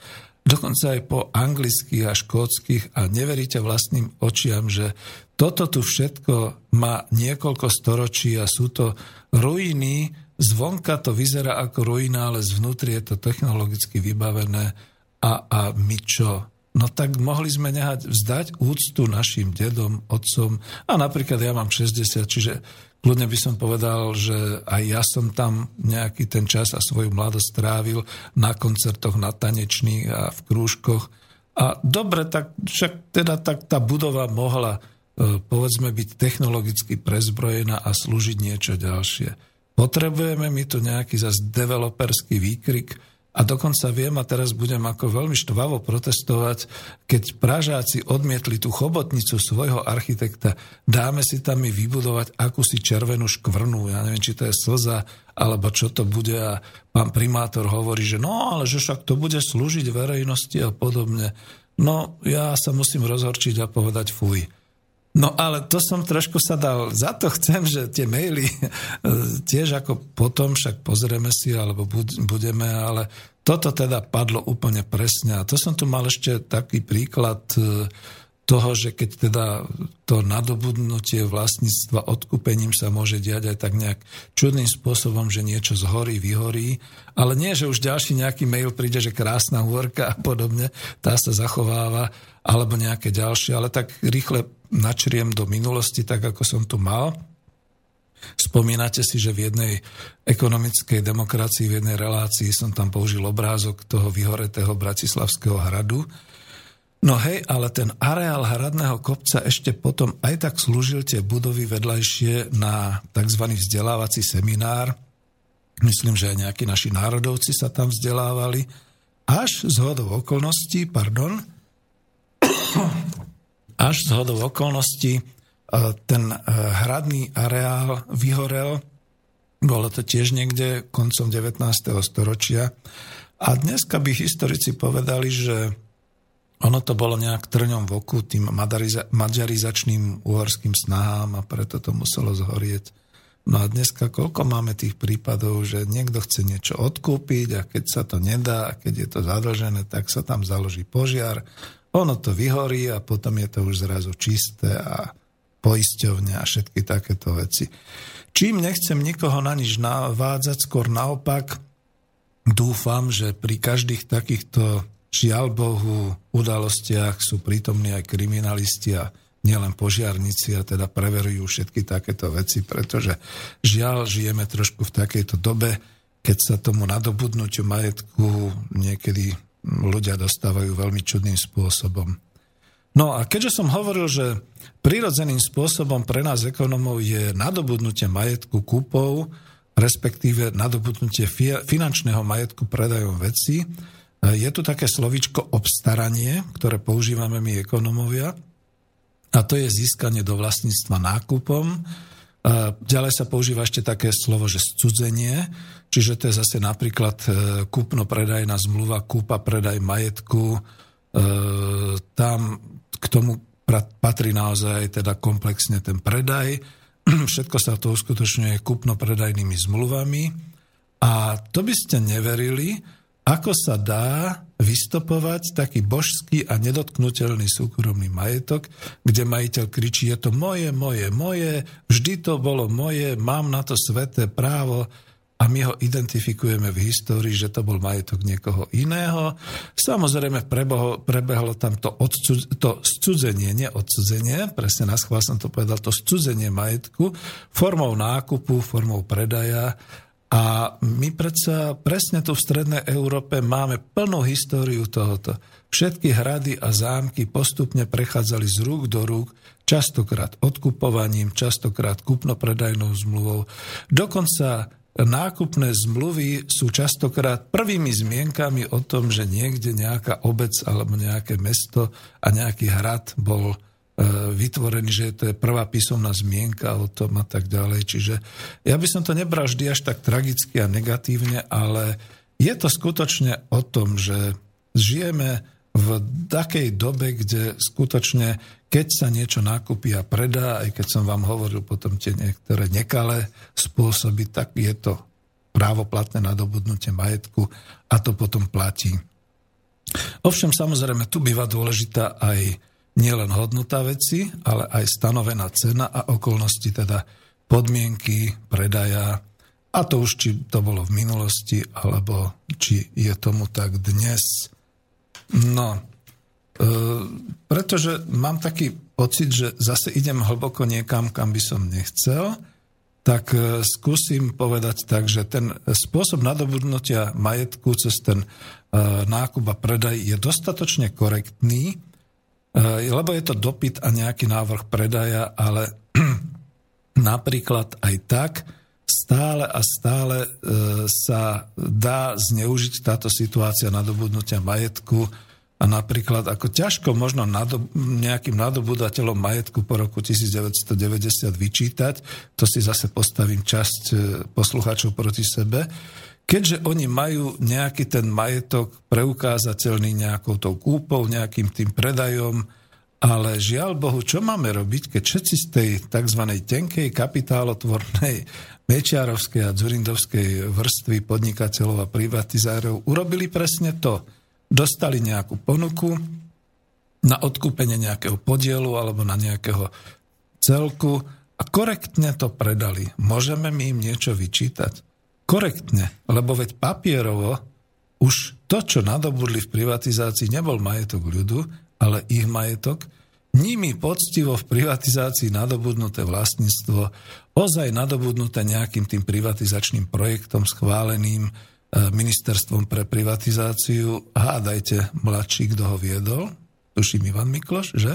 dokonca aj po anglických a škótskych a neveríte vlastným očiam, že toto tu všetko má niekoľko storočí a sú to ruiny, zvonka to vyzerá ako ruina, ale zvnútri je to technologicky vybavené a, a my čo? No tak mohli sme nehať vzdať úctu našim dedom, otcom a napríklad ja mám 60, čiže kľudne by som povedal, že aj ja som tam nejaký ten čas a svoju mladosť strávil na koncertoch, na tanečných a v krúžkoch. A dobre, tak však teda tak tá budova mohla e, povedzme byť technologicky prezbrojená a slúžiť niečo ďalšie. Potrebujeme my tu nejaký zase developerský výkrik, a dokonca viem, a teraz budem ako veľmi štvavo protestovať, keď Pražáci odmietli tú chobotnicu svojho architekta, dáme si tam my vybudovať akúsi červenú škvrnu, ja neviem, či to je slza, alebo čo to bude a pán primátor hovorí, že no, ale že však to bude slúžiť verejnosti a podobne. No, ja sa musím rozhorčiť a povedať fuj. No ale to som trošku sa dal, za to chcem, že tie maily tiež ako potom však pozrieme si, alebo budeme, ale toto teda padlo úplne presne. A to som tu mal ešte taký príklad e, toho, že keď teda to nadobudnutie vlastníctva odkúpením sa môže diať aj tak nejak čudným spôsobom, že niečo zhorí, vyhorí, ale nie, že už ďalší nejaký mail príde, že krásna hôrka a podobne, tá sa zachováva, alebo nejaké ďalšie, ale tak rýchle načriem do minulosti, tak ako som tu mal. Spomínate si, že v jednej ekonomickej demokracii, v jednej relácii som tam použil obrázok toho vyhoretého Bratislavského hradu. No hej, ale ten areál hradného kopca ešte potom aj tak slúžil tie budovy vedľajšie na tzv. vzdelávací seminár. Myslím, že aj nejakí naši národovci sa tam vzdelávali. Až z hodou okolností, pardon, až z hodou okolností e, ten e, hradný areál vyhorel, bolo to tiež niekde koncom 19. storočia. A dneska by historici povedali, že ono to bolo nejak trňom v oku tým maďarizačným uhorským snahám a preto to muselo zhorieť. No a dneska koľko máme tých prípadov, že niekto chce niečo odkúpiť a keď sa to nedá, a keď je to zadlžené, tak sa tam založí požiar ono to vyhorí a potom je to už zrazu čisté a poisťovne a všetky takéto veci. Čím nechcem nikoho na nič navádzať, skôr naopak dúfam, že pri každých takýchto žiaľ Bohu udalostiach sú prítomní aj kriminalisti a nielen požiarníci a teda preverujú všetky takéto veci, pretože žiaľ žijeme trošku v takejto dobe, keď sa tomu nadobudnutiu majetku niekedy ľudia dostávajú veľmi čudným spôsobom. No a keďže som hovoril, že prirodzeným spôsobom pre nás ekonomov je nadobudnutie majetku kúpov, respektíve nadobudnutie finančného majetku predajom veci, je tu také slovičko obstaranie, ktoré používame my ekonomovia, a to je získanie do vlastníctva nákupom, Ďalej sa používa ešte také slovo, že scudzenie, čiže to je zase napríklad e, kúpno-predajná zmluva, kúpa-predaj majetku. E, tam k tomu patrí naozaj teda komplexne ten predaj. Všetko sa to uskutočňuje kúpno-predajnými zmluvami. A to by ste neverili, ako sa dá vystopovať taký božský a nedotknutelný súkromný majetok, kde majiteľ kričí, je to moje, moje, moje, vždy to bolo moje, mám na to sveté právo a my ho identifikujeme v histórii, že to bol majetok niekoho iného. Samozrejme prebehlo, prebehlo tam to, odcud, to scudzenie, nie odcudzenie, presne na schvál som to povedal, to scudzenie majetku formou nákupu, formou predaja A my predsa presne tu v Strednej Európe máme plnú históriu tohoto. Všetky hrady a zámky postupne prechádzali z rúk do rúk, častokrát odkupovaním, častokrát kupno-predajnou zmluvou. Dokonca nákupné zmluvy sú častokrát prvými zmienkami o tom, že niekde nejaká obec alebo nejaké mesto a nejaký hrad bol E, vytvorený, že to je prvá písomná zmienka o tom a tak ďalej. Čiže ja by som to nebral vždy až tak tragicky a negatívne, ale je to skutočne o tom, že žijeme v takej dobe, kde skutočne, keď sa niečo nakúpi a predá, aj keď som vám hovoril potom tie niektoré nekalé spôsoby, tak je to právoplatné nadobudnutie majetku a to potom platí. Ovšem samozrejme tu býva dôležitá aj nielen hodnota veci, ale aj stanovená cena a okolnosti, teda podmienky predaja. A to už, či to bolo v minulosti, alebo či je tomu tak dnes. No, e, pretože mám taký pocit, že zase idem hlboko niekam, kam by som nechcel, tak e, skúsim povedať tak, že ten spôsob nadobudnutia majetku cez ten e, nákup a predaj je dostatočne korektný, Eh, lebo je to dopyt a nejaký návrh predaja, ale napríklad aj tak stále a stále eh, sa dá zneužiť táto situácia nadobudnutia majetku a napríklad ako ťažko možno nadob, nejakým nadobudateľom majetku po roku 1990 vyčítať, to si zase postavím časť eh, poslucháčov proti sebe, keďže oni majú nejaký ten majetok preukázateľný nejakou tou kúpou, nejakým tým predajom, ale žiaľ Bohu, čo máme robiť, keď všetci z tej tzv. tenkej kapitálotvornej Mečiarovskej a Dzurindovskej vrstvy podnikateľov a privatizárov urobili presne to. Dostali nejakú ponuku na odkúpenie nejakého podielu alebo na nejakého celku a korektne to predali. Môžeme my im niečo vyčítať? korektne, lebo veď papierovo už to, čo nadobudli v privatizácii, nebol majetok ľudu, ale ich majetok, nimi poctivo v privatizácii nadobudnuté vlastníctvo, ozaj nadobudnuté nejakým tým privatizačným projektom schváleným e, ministerstvom pre privatizáciu. Hádajte, mladší, kto ho viedol, tuším Ivan Mikloš, že?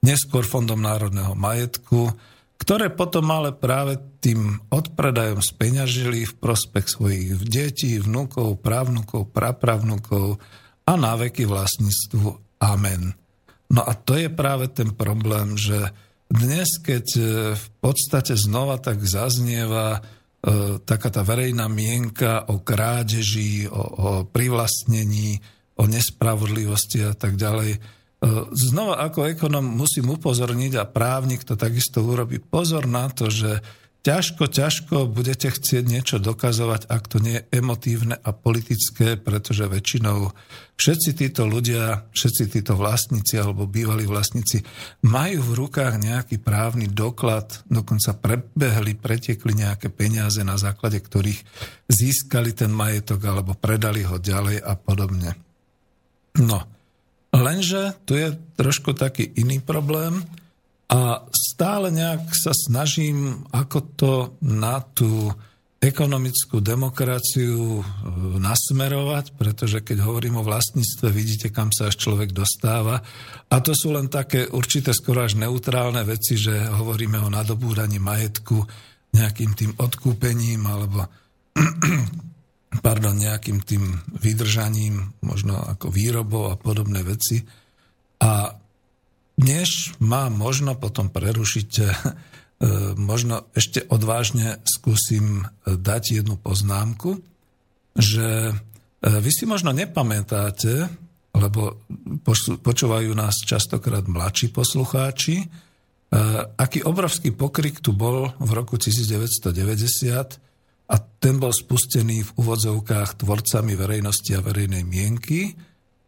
Neskôr Fondom národného majetku, ktoré potom ale práve tým odpredajom speňažili v prospech svojich detí, vnúkov, právnukov, prapravnukov a na veky vlastníctvu. Amen. No a to je práve ten problém, že dnes, keď e, v podstate znova tak zaznieva e, taká tá verejná mienka o krádeži, o, o privlastnení, o nespravodlivosti a tak ďalej, E, znova ako ekonom musím upozorniť a právnik to takisto urobí. Pozor na to, že ťažko, ťažko budete chcieť niečo dokazovať, ak to nie je emotívne a politické, pretože väčšinou všetci títo ľudia, všetci títo vlastníci alebo bývalí vlastníci majú v rukách nejaký právny doklad, dokonca prebehli, pretekli nejaké peniaze, na základe ktorých získali ten majetok alebo predali ho ďalej a podobne. No, Lenže tu je trošku taký iný problém a stále nejak sa snažím ako to na tú ekonomickú demokraciu e, nasmerovať, pretože keď hovorím o vlastníctve, vidíte, kam sa až človek dostáva. A to sú len také určité skoro až neutrálne veci, že hovoríme o nadobúraní majetku nejakým tým odkúpením alebo pardon, nejakým tým vydržaním, možno ako výrobou a podobné veci. A než má možno potom prerušiť, e, možno ešte odvážne skúsim e, dať jednu poznámku, že e, vy si možno nepamätáte, lebo počúvajú nás častokrát mladší poslucháči, aký obrovský pokrik tu bol v roku 1990 a ten bol spustený v úvodzovkách tvorcami verejnosti a verejnej mienky.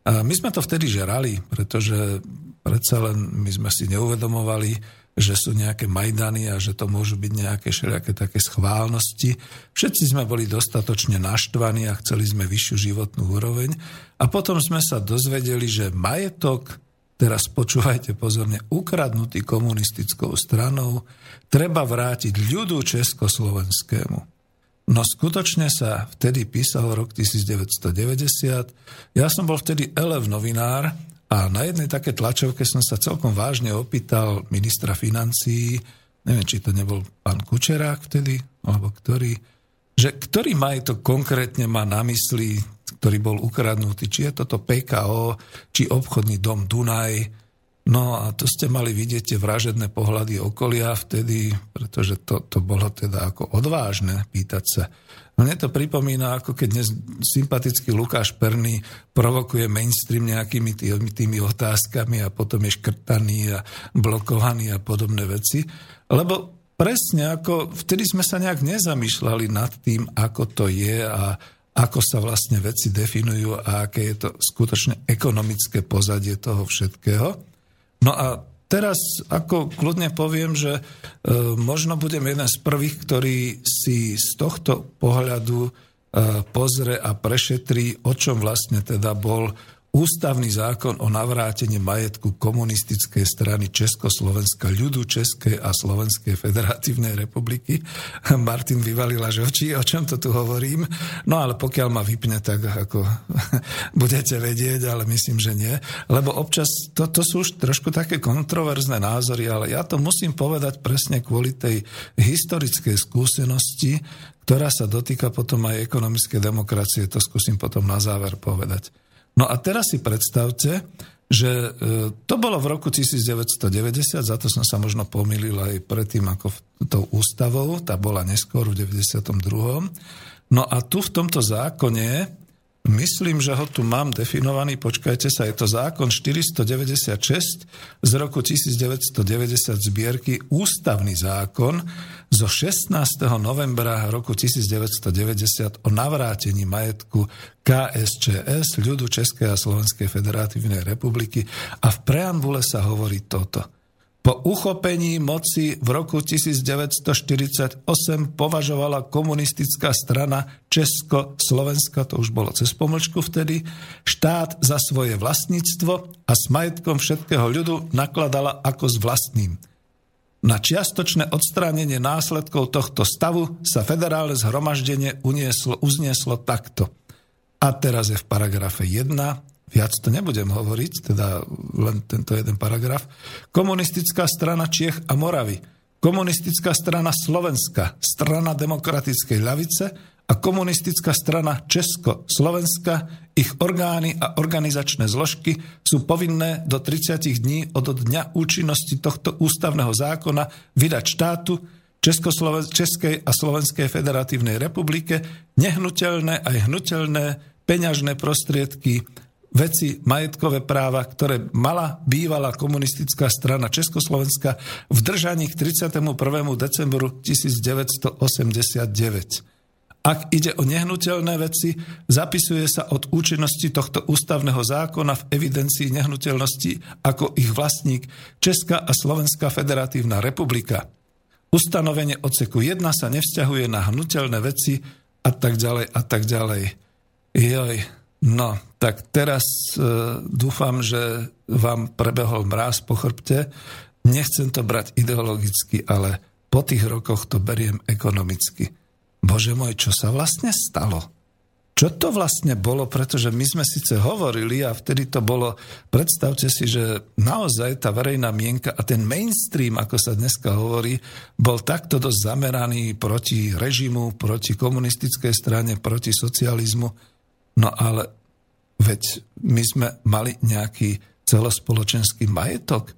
A my sme to vtedy žerali, pretože predsa len my sme si neuvedomovali, že sú nejaké majdany a že to môžu byť nejaké všelijaké také schválnosti. Všetci sme boli dostatočne naštvaní a chceli sme vyššiu životnú úroveň. A potom sme sa dozvedeli, že majetok, teraz počúvajte pozorne, ukradnutý komunistickou stranou, treba vrátiť ľudu československému. No skutočne sa vtedy písal rok 1990. Ja som bol vtedy elev novinár a na jednej také tlačovke som sa celkom vážne opýtal ministra financií, neviem, či to nebol pán Kučerák vtedy, alebo ktorý, že ktorý majetok konkrétne má na mysli, ktorý bol ukradnutý, či je toto PKO, či obchodný dom Dunaj, No a to ste mali vidieť tie vražedné pohľady okolia vtedy, pretože to, to bolo teda ako odvážne pýtať sa. No mne to pripomína, ako keď dnes sympatický Lukáš Perný provokuje mainstream nejakými tými, tými otázkami a potom je škrtaný a blokovaný a podobné veci. Lebo presne ako vtedy sme sa nejak nezamýšľali nad tým, ako to je a ako sa vlastne veci definujú a aké je to skutočne ekonomické pozadie toho všetkého. No a teraz ako kľudne poviem, že e, možno budem jeden z prvých, ktorý si z tohto pohľadu e, pozrie a prešetrí, o čom vlastne teda bol Ústavný zákon o navrátení majetku komunistickej strany Československa, ľudu Českej a Slovenskej federatívnej republiky. Martin vyvalila, že oči, o čom to tu hovorím. No ale pokiaľ ma vypne, tak ako budete vedieť, ale myslím, že nie. Lebo občas to, to sú už trošku také kontroverzné názory, ale ja to musím povedať presne kvôli tej historickej skúsenosti, ktorá sa dotýka potom aj ekonomickej demokracie. To skúsim potom na záver povedať. No a teraz si predstavte, že e, to bolo v roku 1990, za to som sa možno pomýlil aj predtým ako tou ústavou, tá bola neskôr v 92. No a tu v tomto zákone Myslím, že ho tu mám definovaný, počkajte sa, je to zákon 496 z roku 1990 zbierky, ústavný zákon zo 16. novembra roku 1990 o navrátení majetku KSČS, ľudu Českej a Slovenskej federatívnej republiky a v preambule sa hovorí toto – po uchopení moci v roku 1948 považovala komunistická strana Česko-Slovenska, to už bolo cez pomlčku vtedy, štát za svoje vlastníctvo a s majetkom všetkého ľudu nakladala ako s vlastným. Na čiastočné odstránenie následkov tohto stavu sa federálne zhromaždenie unieslo, uznieslo takto. A teraz je v paragrafe 1 viac to nebudem hovoriť, teda len tento jeden paragraf. Komunistická strana Čiech a Moravy, komunistická strana Slovenska, strana demokratickej ľavice a komunistická strana Česko-Slovenska, ich orgány a organizačné zložky sú povinné do 30 dní od dňa účinnosti tohto ústavného zákona vydať štátu, Českej a Slovenskej federatívnej republike nehnuteľné aj hnutelné peňažné prostriedky veci, majetkové práva, ktoré mala bývalá komunistická strana Československa v držaní k 31. decembru 1989. Ak ide o nehnuteľné veci, zapisuje sa od účinnosti tohto ústavného zákona v evidencii nehnuteľnosti ako ich vlastník Česká a Slovenská federatívna republika. Ustanovenie odseku 1 sa nevzťahuje na hnutelné veci a tak ďalej a tak ďalej. Joj, No, tak teraz e, dúfam, že vám prebehol mráz po chrbte. Nechcem to brať ideologicky, ale po tých rokoch to beriem ekonomicky. Bože môj, čo sa vlastne stalo? Čo to vlastne bolo? Pretože my sme síce hovorili a vtedy to bolo, predstavte si, že naozaj tá verejná mienka a ten mainstream, ako sa dneska hovorí, bol takto dosť zameraný proti režimu, proti komunistickej strane, proti socializmu No ale veď my sme mali nejaký celospoločenský majetok.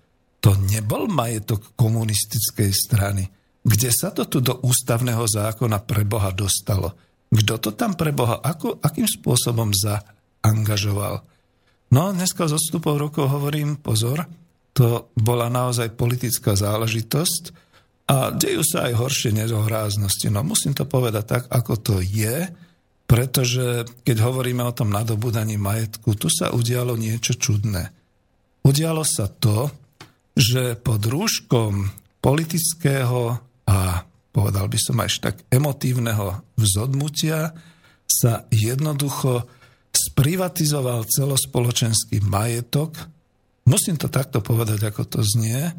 To nebol majetok komunistickej strany. Kde sa to tu do ústavného zákona pre Boha dostalo? Kto to tam pre Boha, ako, akým spôsobom zaangažoval? No dneska z odstupov rokov hovorím, pozor, to bola naozaj politická záležitosť a dejú sa aj horšie nezohráznosti. No musím to povedať tak, ako to je, pretože keď hovoríme o tom nadobudaní majetku, tu sa udialo niečo čudné. Udialo sa to, že pod rúškom politického a povedal by som až tak emotívneho vzodmutia sa jednoducho sprivatizoval celospoločenský majetok. Musím to takto povedať, ako to znie.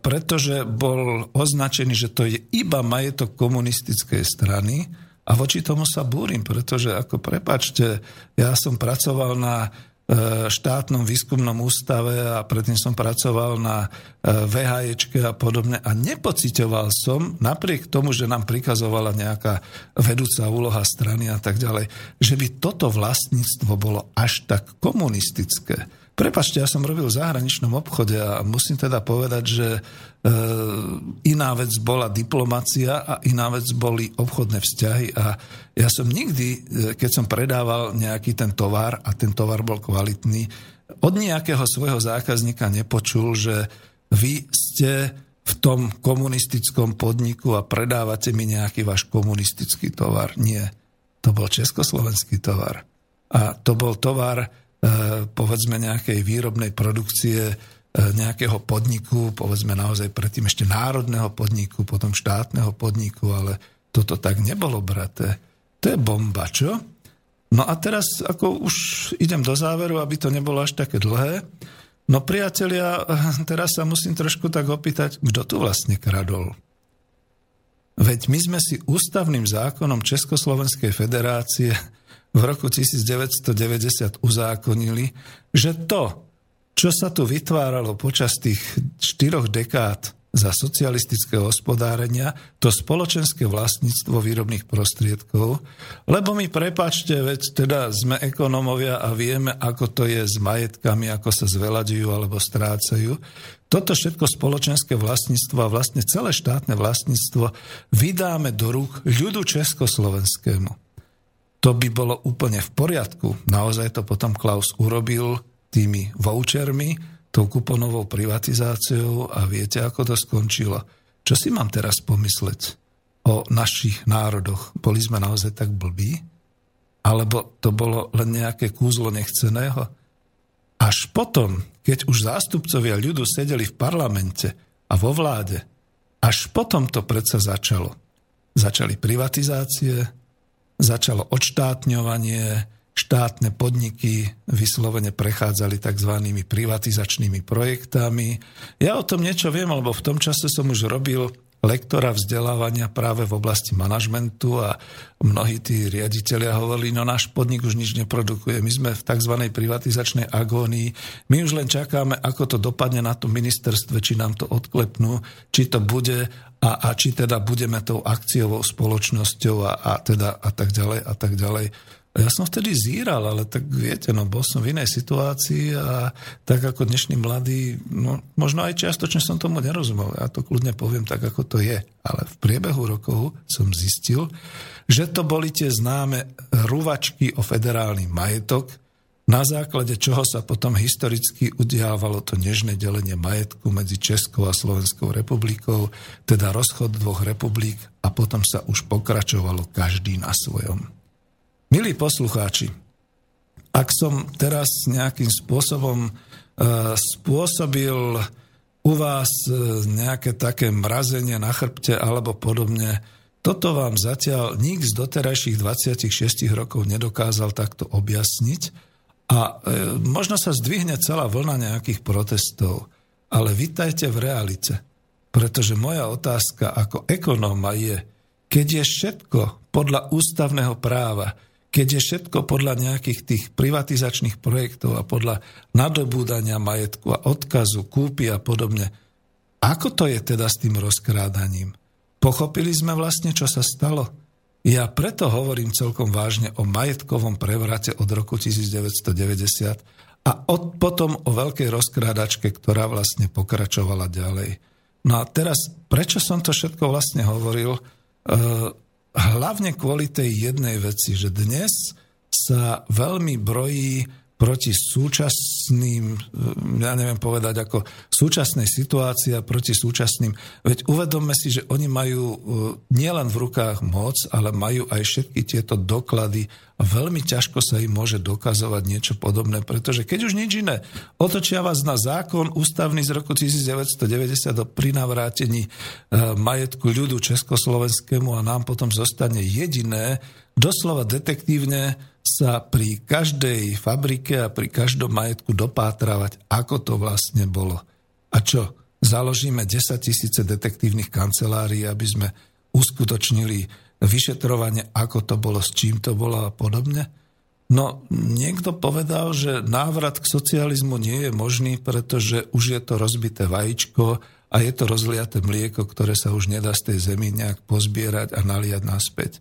pretože bol označený, že to je iba majetok komunistickej strany a voči tomu sa búrim, pretože ako prepačte, ja som pracoval na E, štátnom výskumnom ústave a predtým som pracoval na e, VHEčke a podobne a nepocitoval som, napriek tomu, že nám prikazovala nejaká vedúca úloha strany a tak ďalej, že by toto vlastníctvo bolo až tak komunistické. Prepačte, ja som robil v zahraničnom obchode a musím teda povedať, že e, iná vec bola diplomacia a iná vec boli obchodné vzťahy a ja som nikdy, e, keď som predával nejaký ten tovar a ten tovar bol kvalitný, od nejakého svojho zákazníka nepočul, že vy ste v tom komunistickom podniku a predávate mi nejaký váš komunistický tovar. Nie. To bol československý tovar. A to bol tovar, povedzme nejakej výrobnej produkcie eh, nejakého podniku, povedzme naozaj predtým ešte národného podniku, potom štátneho podniku, ale toto tak nebolo, brate. To je bomba, čo? No a teraz, ako už idem do záveru, aby to nebolo až také dlhé, no priatelia, eh, teraz sa musím trošku tak opýtať, kto tu vlastne kradol? Veď my sme si ústavným zákonom Československej federácie v roku 1990 uzákonili, že to, čo sa tu vytváralo počas tých štyroch dekád za socialistického hospodárenia, to spoločenské vlastníctvo výrobných prostriedkov, lebo my prepačte, veď teda sme ekonómovia a vieme, ako to je s majetkami, ako sa zvelaďujú alebo strácajú. Toto všetko spoločenské vlastníctvo a vlastne celé štátne vlastníctvo vydáme do rúk ľudu československému to by bolo úplne v poriadku. Naozaj to potom Klaus urobil tými vouchermi, tou kuponovou privatizáciou a viete, ako to skončilo. Čo si mám teraz pomysleť o našich národoch? Boli sme naozaj tak blbí? Alebo to bolo len nejaké kúzlo nechceného? Až potom, keď už zástupcovia ľudu sedeli v parlamente a vo vláde, až potom to predsa začalo. Začali privatizácie, začalo odštátňovanie, štátne podniky vyslovene prechádzali tzv. privatizačnými projektami. Ja o tom niečo viem, lebo v tom čase som už robil lektora vzdelávania práve v oblasti manažmentu a mnohí tí riaditeľia hovorili, no náš podnik už nič neprodukuje, my sme v tzv. privatizačnej agónii, my už len čakáme, ako to dopadne na tom ministerstve, či nám to odklepnú, či to bude a, a či teda budeme tou akciovou spoločnosťou a, a teda a tak ďalej a tak ďalej. Ja som vtedy zíral, ale tak viete, no bol som v inej situácii a tak ako dnešní mladí, no možno aj čiastočne som tomu nerozumel. Ja to kľudne poviem tak, ako to je. Ale v priebehu rokov som zistil, že to boli tie známe rúvačky o federálny majetok, na základe čoho sa potom historicky udiávalo to nežné delenie majetku medzi Českou a Slovenskou republikou, teda rozchod dvoch republik a potom sa už pokračovalo každý na svojom. Milí poslucháči, ak som teraz nejakým spôsobom e, spôsobil u vás e, nejaké také mrazenie na chrbte alebo podobne, toto vám zatiaľ nik z doterajších 26 rokov nedokázal takto objasniť a e, možno sa zdvihne celá vlna nejakých protestov, ale vitajte v realite. Pretože moja otázka ako ekonóma je, keď je všetko podľa ústavného práva, keď je všetko podľa nejakých tých privatizačných projektov a podľa nadobúdania majetku a odkazu, kúpy a podobne, ako to je teda s tým rozkrádaním? Pochopili sme vlastne, čo sa stalo? Ja preto hovorím celkom vážne o majetkovom prevrate od roku 1990 a od, potom o veľkej rozkrádačke, ktorá vlastne pokračovala ďalej. No a teraz, prečo som to všetko vlastne hovoril? E, hlavne kvôli tej jednej veci, že dnes sa veľmi brojí proti súčasným, ja neviem povedať, ako súčasnej situácii a proti súčasným. Veď uvedomme si, že oni majú e, nielen v rukách moc, ale majú aj všetky tieto doklady a veľmi ťažko sa im môže dokazovať niečo podobné, pretože keď už nič iné, otočia vás na zákon ústavný z roku 1990 o prinavrátení e, majetku ľudu československému a nám potom zostane jediné, doslova detektívne sa pri každej fabrike a pri každom majetku dopátravať, ako to vlastne bolo. A čo? založíme 10 tisíce detektívnych kancelárií, aby sme uskutočnili vyšetrovanie, ako to bolo, s čím to bolo a podobne. No, niekto povedal, že návrat k socializmu nie je možný, pretože už je to rozbité vajíčko a je to rozliaté mlieko, ktoré sa už nedá z tej zemi nejak pozbierať a naliať naspäť.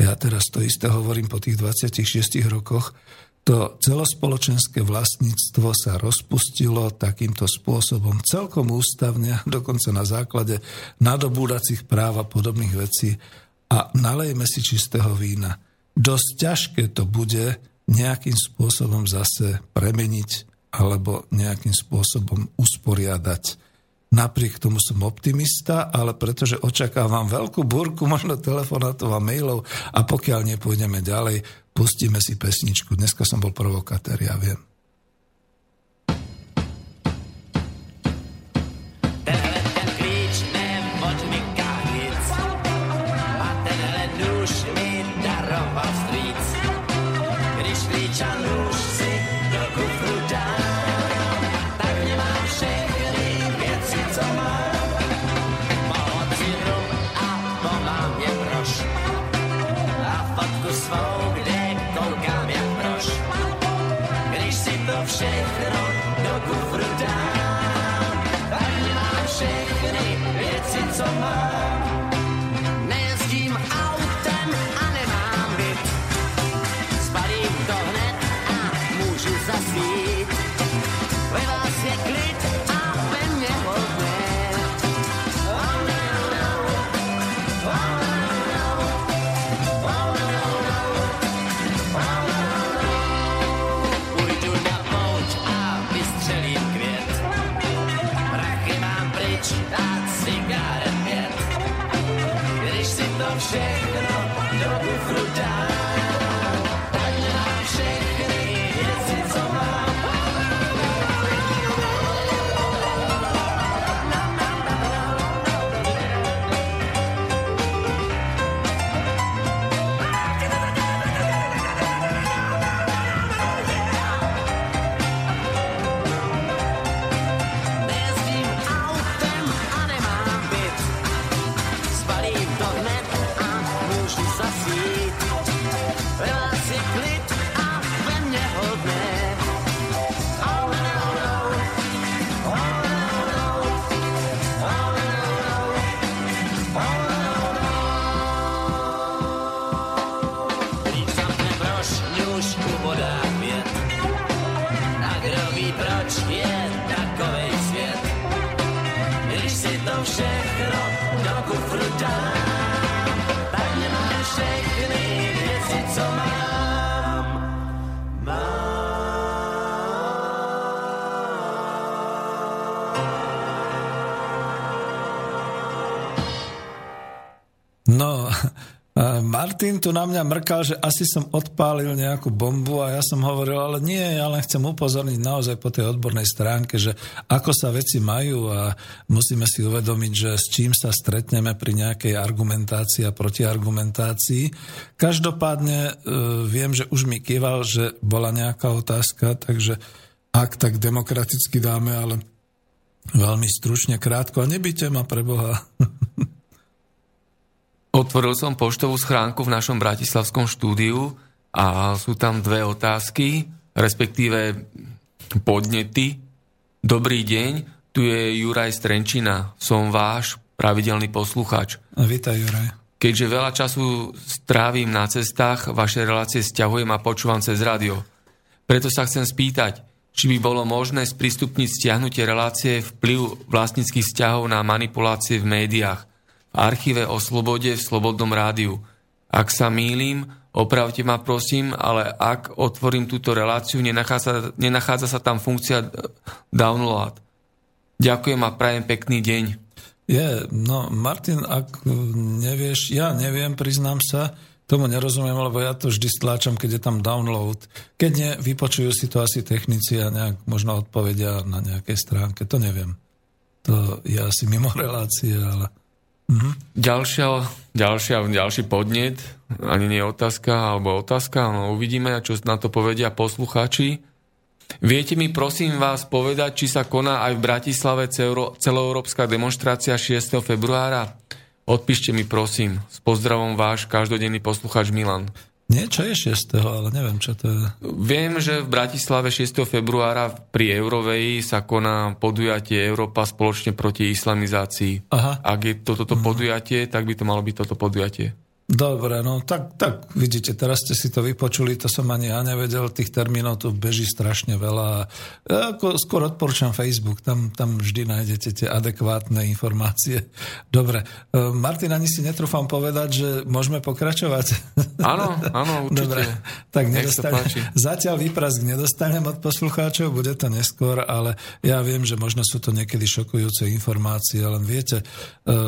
Ja teraz to isté hovorím po tých 26 rokoch. To celospoločenské vlastníctvo sa rozpustilo takýmto spôsobom celkom ústavne, dokonca na základe nadobúdacích práv a podobných vecí a nalejme si čistého vína dosť ťažké to bude nejakým spôsobom zase premeniť alebo nejakým spôsobom usporiadať. Napriek tomu som optimista, ale pretože očakávam veľkú burku, možno telefonátov a mailov a pokiaľ nepôjdeme ďalej, pustíme si pesničku. Dneska som bol provokatér, ja viem. Martin tu na mňa mrkal, že asi som odpálil nejakú bombu a ja som hovoril, ale nie, ja len chcem upozorniť naozaj po tej odbornej stránke, že ako sa veci majú a musíme si uvedomiť, že s čím sa stretneme pri nejakej argumentácii a protiargumentácii. Každopádne e, viem, že už mi kýval, že bola nejaká otázka, takže ak tak demokraticky dáme, ale veľmi stručne, krátko. A nebyte ma pre Boha. Otvoril som poštovú schránku v našom bratislavskom štúdiu a sú tam dve otázky, respektíve podnety. Dobrý deň, tu je Juraj Strenčina, som váš pravidelný posluchač. Vítaj, Juraj. Keďže veľa času strávim na cestách, vaše relácie stiahujem a počúvam cez rádio. Preto sa chcem spýtať, či by bolo možné sprístupniť stiahnutie relácie vplyv vlastníckých vzťahov na manipulácie v médiách archíve o slobode v Slobodnom rádiu. Ak sa mýlim, opravte ma prosím, ale ak otvorím túto reláciu, nenachádza, nenachádza sa tam funkcia download. Ďakujem a prajem pekný deň. Je, no Martin, ak nevieš, ja neviem, priznám sa, tomu nerozumiem, lebo ja to vždy stláčam, keď je tam download. Keď nie, vypočujú si to asi technici a nejak možno odpovedia na nejakej stránke, to neviem. To je asi mimo relácie, ale... Ďalšia, ďalšia, ďalší podnet, ani nie otázka, alebo otázka, no uvidíme, čo na to povedia poslucháči. Viete mi prosím vás povedať, či sa koná aj v Bratislave celoeurópska demonstrácia 6. februára? Odpíšte mi prosím. S pozdravom váš každodenný poslucháč Milan. Niečo je 6. ale neviem, čo to je. Viem, že v Bratislave 6. februára pri Euroveji sa koná podujatie Európa spoločne proti islamizácii. Aha. Ak je to toto podujatie, tak by to malo byť toto podujatie. Dobre, no tak, tak vidíte, teraz ste si to vypočuli, to som ani ja nevedel, tých termínov tu beží strašne veľa. Ja ako skôr odporúčam Facebook, tam, tam vždy nájdete tie adekvátne informácie. Dobre, e, Martin, ani si netrúfam povedať, že môžeme pokračovať. Áno, áno, určite. Dobre, tak nedostane, zatiaľ výprask nedostanem od poslucháčov, bude to neskôr, ale ja viem, že možno sú to niekedy šokujúce informácie, len viete, e,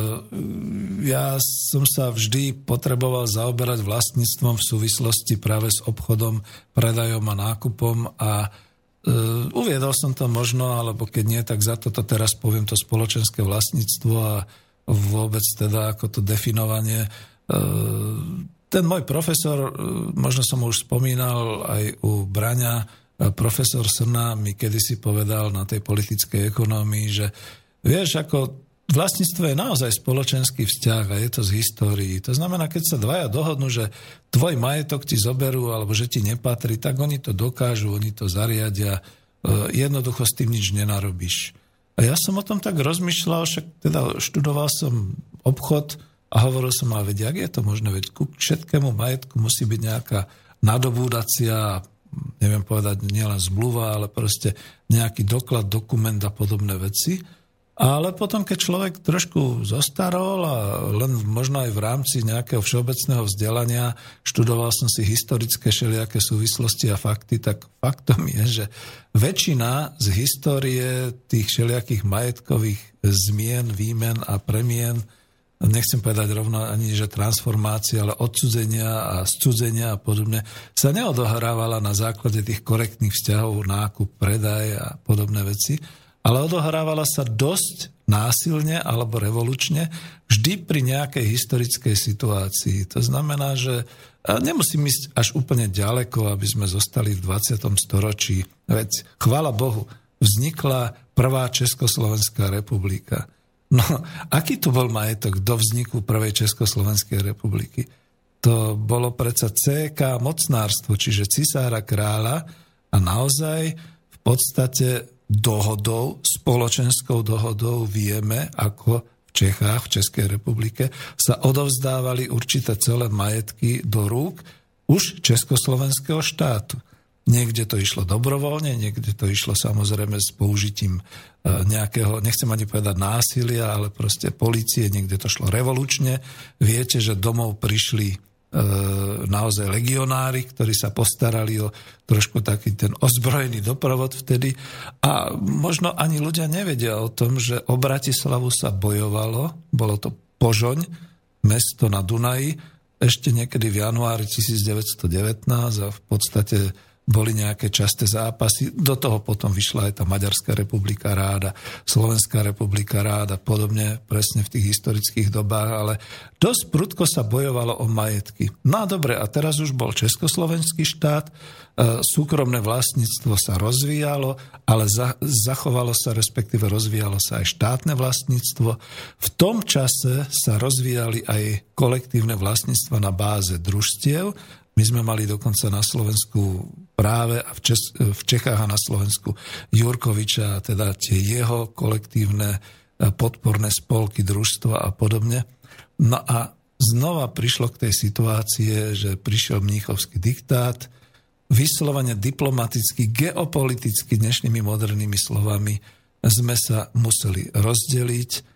ja som sa vždy potreboval potreboval zaoberať vlastníctvom v súvislosti práve s obchodom, predajom a nákupom a e, uviedol som to možno, alebo keď nie, tak za toto teraz poviem to spoločenské vlastníctvo a vôbec teda ako to definovanie. E, ten môj profesor, e, možno som už spomínal aj u Braňa, profesor Srna mi kedysi povedal na tej politickej ekonomii, že vieš, ako vlastníctvo je naozaj spoločenský vzťah a je to z histórii. To znamená, keď sa dvaja dohodnú, že tvoj majetok ti zoberú alebo že ti nepatrí, tak oni to dokážu, oni to zariadia. E, jednoducho s tým nič nenarobíš. A ja som o tom tak rozmýšľal, však teda študoval som obchod a hovoril som, ale veď, ak je to možné, veď ku všetkému majetku musí byť nejaká nadobúdacia, neviem povedať nielen zmluva, ale proste nejaký doklad, dokument a podobné veci. Ale potom, keď človek trošku zostarol a len možno aj v rámci nejakého všeobecného vzdelania študoval som si historické všelijaké súvislosti a fakty, tak faktom je, že väčšina z histórie tých všelijakých majetkových zmien, výmen a premien, nechcem povedať rovno ani, že transformácia, ale odcudzenia a scudzenia a podobne, sa neodohrávala na základe tých korektných vzťahov, nákup, predaj a podobné veci, ale odohrávala sa dosť násilne alebo revolučne vždy pri nejakej historickej situácii. To znamená, že nemusím ísť až úplne ďaleko, aby sme zostali v 20. storočí. Veď, chvála Bohu, vznikla prvá Československá republika. No, aký tu bol majetok do vzniku prvej Československej republiky? To bolo predsa CK mocnárstvo, čiže cisára kráľa a naozaj v podstate dohodou, spoločenskou dohodou vieme, ako v Čechách, v Českej republike, sa odovzdávali určité celé majetky do rúk už Československého štátu. Niekde to išlo dobrovoľne, niekde to išlo samozrejme s použitím e, nejakého, nechcem ani povedať násilia, ale proste policie, niekde to šlo revolučne. Viete, že domov prišli naozaj legionári, ktorí sa postarali o trošku taký ten ozbrojený doprovod vtedy. A možno ani ľudia nevedia o tom, že o Bratislavu sa bojovalo, bolo to Požoň, mesto na Dunaji, ešte niekedy v januári 1919 a v podstate boli nejaké časté zápasy. Do toho potom vyšla aj tá Maďarská republika ráda, Slovenská republika ráda, podobne presne v tých historických dobách, ale dosť prudko sa bojovalo o majetky. No a dobre, a teraz už bol Československý štát, e, súkromné vlastníctvo sa rozvíjalo, ale za, zachovalo sa, respektíve rozvíjalo sa aj štátne vlastníctvo. V tom čase sa rozvíjali aj kolektívne vlastníctvo na báze družstiev, my sme mali dokonca na Slovensku práve a v, Čes- v Čechách a na Slovensku Jurkoviča, teda tie jeho kolektívne e, podporné spolky, družstva a podobne. No a znova prišlo k tej situácie, že prišiel mníchovský diktát, vyslovene diplomaticky, geopoliticky, dnešnými modernými slovami, sme sa museli rozdeliť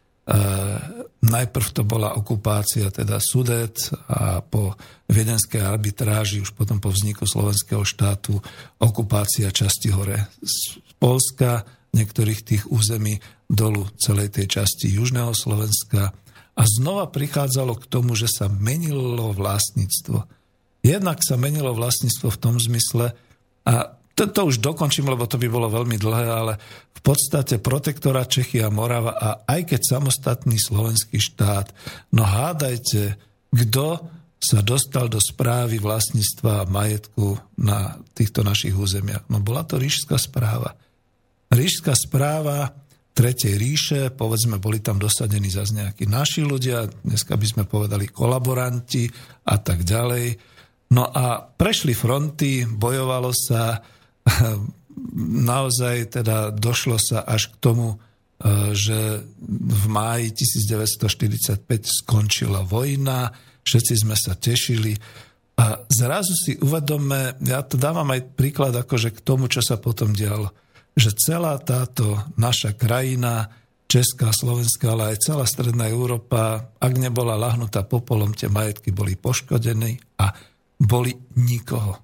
najprv to bola okupácia, teda Sudet a po viedenskej arbitráži, už potom po vzniku slovenského štátu, okupácia časti hore z Polska, niektorých tých území dolu celej tej časti južného Slovenska. A znova prichádzalo k tomu, že sa menilo vlastníctvo. Jednak sa menilo vlastníctvo v tom zmysle, a to, to už dokončím, lebo to by bolo veľmi dlhé, ale v podstate protektora Čechy a Morava a aj keď samostatný slovenský štát, no hádajte, kto sa dostal do správy vlastníctva a majetku na týchto našich územiach? No bola to ríšská správa. Ríšská správa Tretej ríše, povedzme, boli tam dosadení zase nejakí naši ľudia, dneska by sme povedali kolaboranti a tak ďalej. No a prešli fronty, bojovalo sa, naozaj teda došlo sa až k tomu, e, že v máji 1945 skončila vojna, všetci sme sa tešili a zrazu si uvedome, ja to dávam aj príklad akože k tomu, čo sa potom dialo že celá táto naša krajina, Česká, Slovenská, ale aj celá Stredná Európa, ak nebola lahnutá popolom, tie majetky boli poškodené a boli nikoho.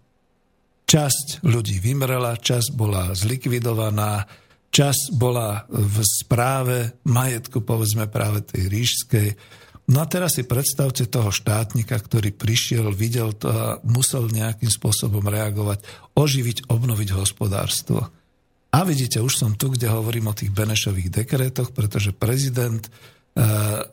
Časť ľudí vymrela, časť bola zlikvidovaná, časť bola v správe majetku, povedzme práve tej ríšskej. No a teraz si predstavte toho štátnika, ktorý prišiel, videl to a musel nejakým spôsobom reagovať, oživiť, obnoviť hospodárstvo. A vidíte, už som tu, kde hovorím o tých Benešových dekrétoch, pretože prezident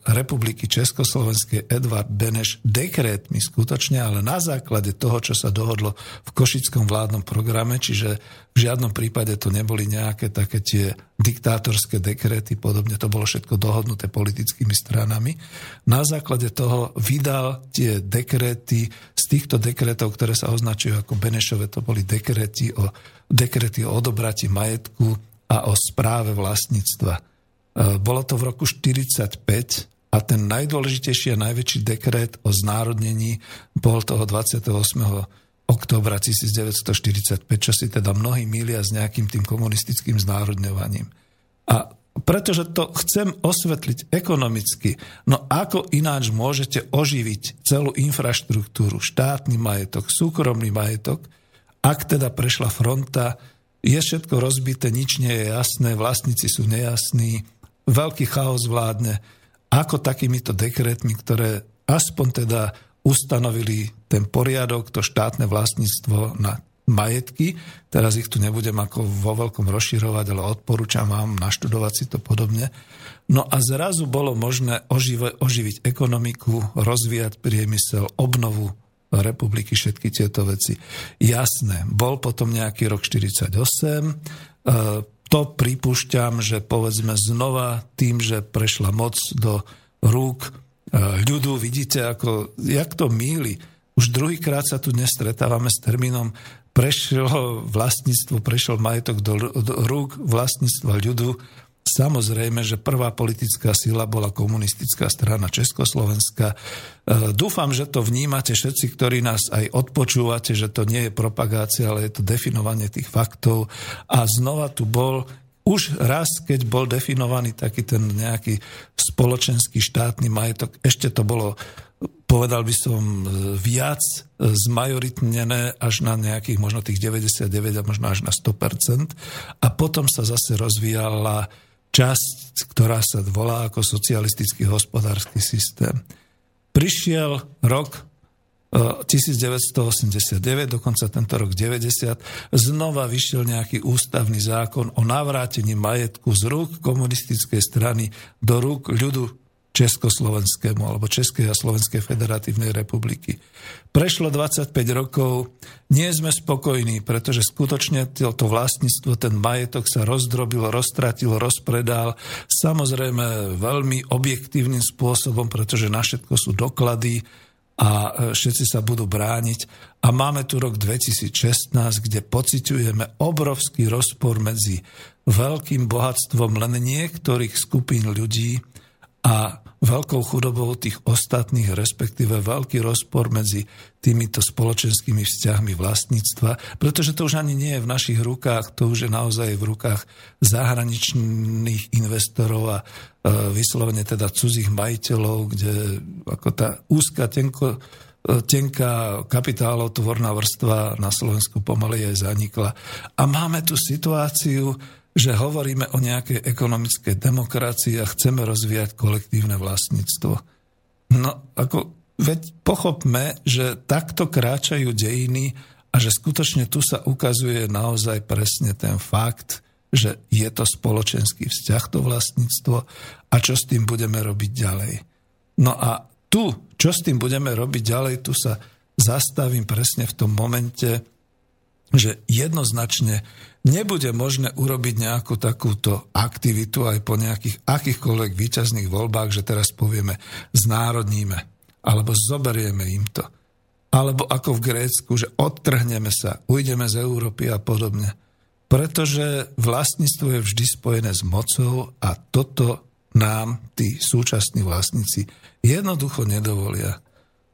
republiky Československej Edvard Beneš dekrétmi skutočne, ale na základe toho, čo sa dohodlo v Košickom vládnom programe, čiže v žiadnom prípade to neboli nejaké také tie diktátorské dekréty, podobne to bolo všetko dohodnuté politickými stranami. Na základe toho vydal tie dekréty, z týchto dekrétov, ktoré sa označujú ako Benešové, to boli dekréty o dekrety o odobratí majetku a o správe vlastníctva. E, bolo to v roku 1945 a ten najdôležitejší a najväčší dekret o znárodnení bol toho 28 októbra 1945, čo si teda mnohí milia s nejakým tým komunistickým znárodňovaním. A pretože to chcem osvetliť ekonomicky, no ako ináč môžete oživiť celú infraštruktúru, štátny majetok, súkromný majetok, ak teda prešla fronta, je všetko rozbité, nič nie je jasné, vlastníci sú nejasní, veľký chaos vládne. Ako takýmito dekretmi, ktoré aspoň teda ustanovili ten poriadok, to štátne vlastníctvo na majetky. Teraz ich tu nebudem ako vo veľkom rozširovať, ale odporúčam vám naštudovať si to podobne. No a zrazu bolo možné oživiť ekonomiku, rozvíjať priemysel, obnovu republiky všetky tieto veci. Jasné, bol potom nejaký rok 48, e, to pripúšťam, že povedzme znova tým, že prešla moc do rúk e, ľudu, vidíte, ako, jak to míli. Už druhýkrát sa tu dnes stretávame s termínom prešlo vlastníctvo, prešiel majetok do, do rúk vlastníctva ľudu Samozrejme, že prvá politická sila bola komunistická strana Československa. E, dúfam, že to vnímate všetci, ktorí nás aj odpočúvate, že to nie je propagácia, ale je to definovanie tých faktov. A znova tu bol už raz, keď bol definovaný taký ten nejaký spoločenský štátny majetok, ešte to bolo, povedal by som, viac zmajoritnené až na nejakých možno tých 99 a možno až na 100%. A potom sa zase rozvíjala časť, ktorá sa volá ako socialistický hospodársky systém. Prišiel rok 1989, e, dokonca tento rok 90, znova vyšiel nejaký ústavný zákon o navrátení majetku z rúk komunistickej strany do rúk ľudu Československému alebo Českej a Slovenskej federatívnej republiky. Prešlo 25 rokov, nie sme spokojní, pretože skutočne to vlastníctvo, ten majetok sa rozdrobil, roztratil, rozpredal, samozrejme veľmi objektívnym spôsobom, pretože na všetko sú doklady a e, všetci sa budú brániť. A máme tu rok 2016, kde pociťujeme obrovský rozpor medzi veľkým bohatstvom len niektorých skupín ľudí a veľkou chudobou tých ostatných, respektíve veľký rozpor medzi týmito spoločenskými vzťahmi vlastníctva, pretože to už ani nie je v našich rukách, to už je naozaj v rukách zahraničných investorov a e, vyslovene teda cudzích majiteľov, kde ako tá úzka, tenko, e, tenká kapitálotvorná vrstva na Slovensku pomaly aj zanikla. A máme tu situáciu, že hovoríme o nejakej ekonomickej demokracii a chceme rozvíjať kolektívne vlastníctvo. No, ako, veď pochopme, že takto kráčajú dejiny a že skutočne tu sa ukazuje naozaj presne ten fakt, že je to spoločenský vzťah, to vlastníctvo a čo s tým budeme robiť ďalej. No a tu, čo s tým budeme robiť ďalej, tu sa zastavím presne v tom momente, že jednoznačne nebude možné urobiť nejakú takúto aktivitu aj po nejakých akýchkoľvek výťazných voľbách, že teraz povieme znárodníme, alebo zoberieme im to. Alebo ako v Grécku, že odtrhneme sa, ujdeme z Európy a podobne. Pretože vlastníctvo je vždy spojené s mocou a toto nám tí súčasní vlastníci jednoducho nedovolia.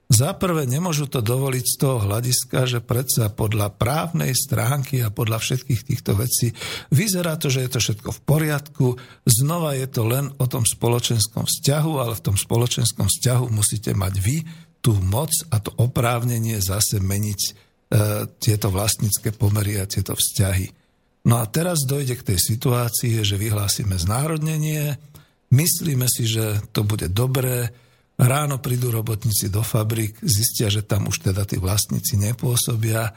Za prvé, nemôžu to dovoliť z toho hľadiska, že predsa podľa právnej stránky a podľa všetkých týchto vecí vyzerá to, že je to všetko v poriadku. Znova je to len o tom spoločenskom vzťahu, ale v tom spoločenskom vzťahu musíte mať vy tú moc a to oprávnenie zase meniť e, tieto vlastnícke pomery a tieto vzťahy. No a teraz dojde k tej situácii, že vyhlásime znárodnenie, myslíme si, že to bude dobré, Ráno prídu robotníci do fabrik, zistia, že tam už teda tí vlastníci nepôsobia,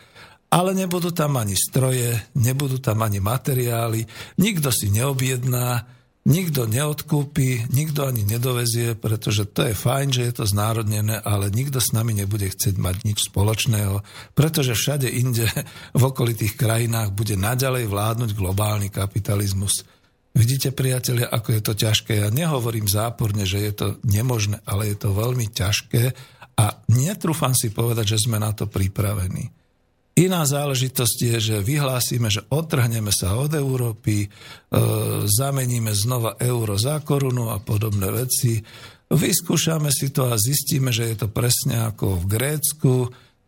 ale nebudú tam ani stroje, nebudú tam ani materiály, nikto si neobjedná, nikto neodkúpi, nikto ani nedovezie, pretože to je fajn, že je to znárodnené, ale nikto s nami nebude chcieť mať nič spoločného, pretože všade inde v okolitých krajinách bude naďalej vládnuť globálny kapitalizmus. Vidíte, priatelia, ako je to ťažké. Ja nehovorím záporne, že je to nemožné, ale je to veľmi ťažké a netrúfam si povedať, že sme na to pripravení. Iná záležitosť je, že vyhlásime, že odtrhneme sa od Európy, e, zameníme znova euro za korunu a podobné veci. Vyskúšame si to a zistíme, že je to presne ako v Grécku,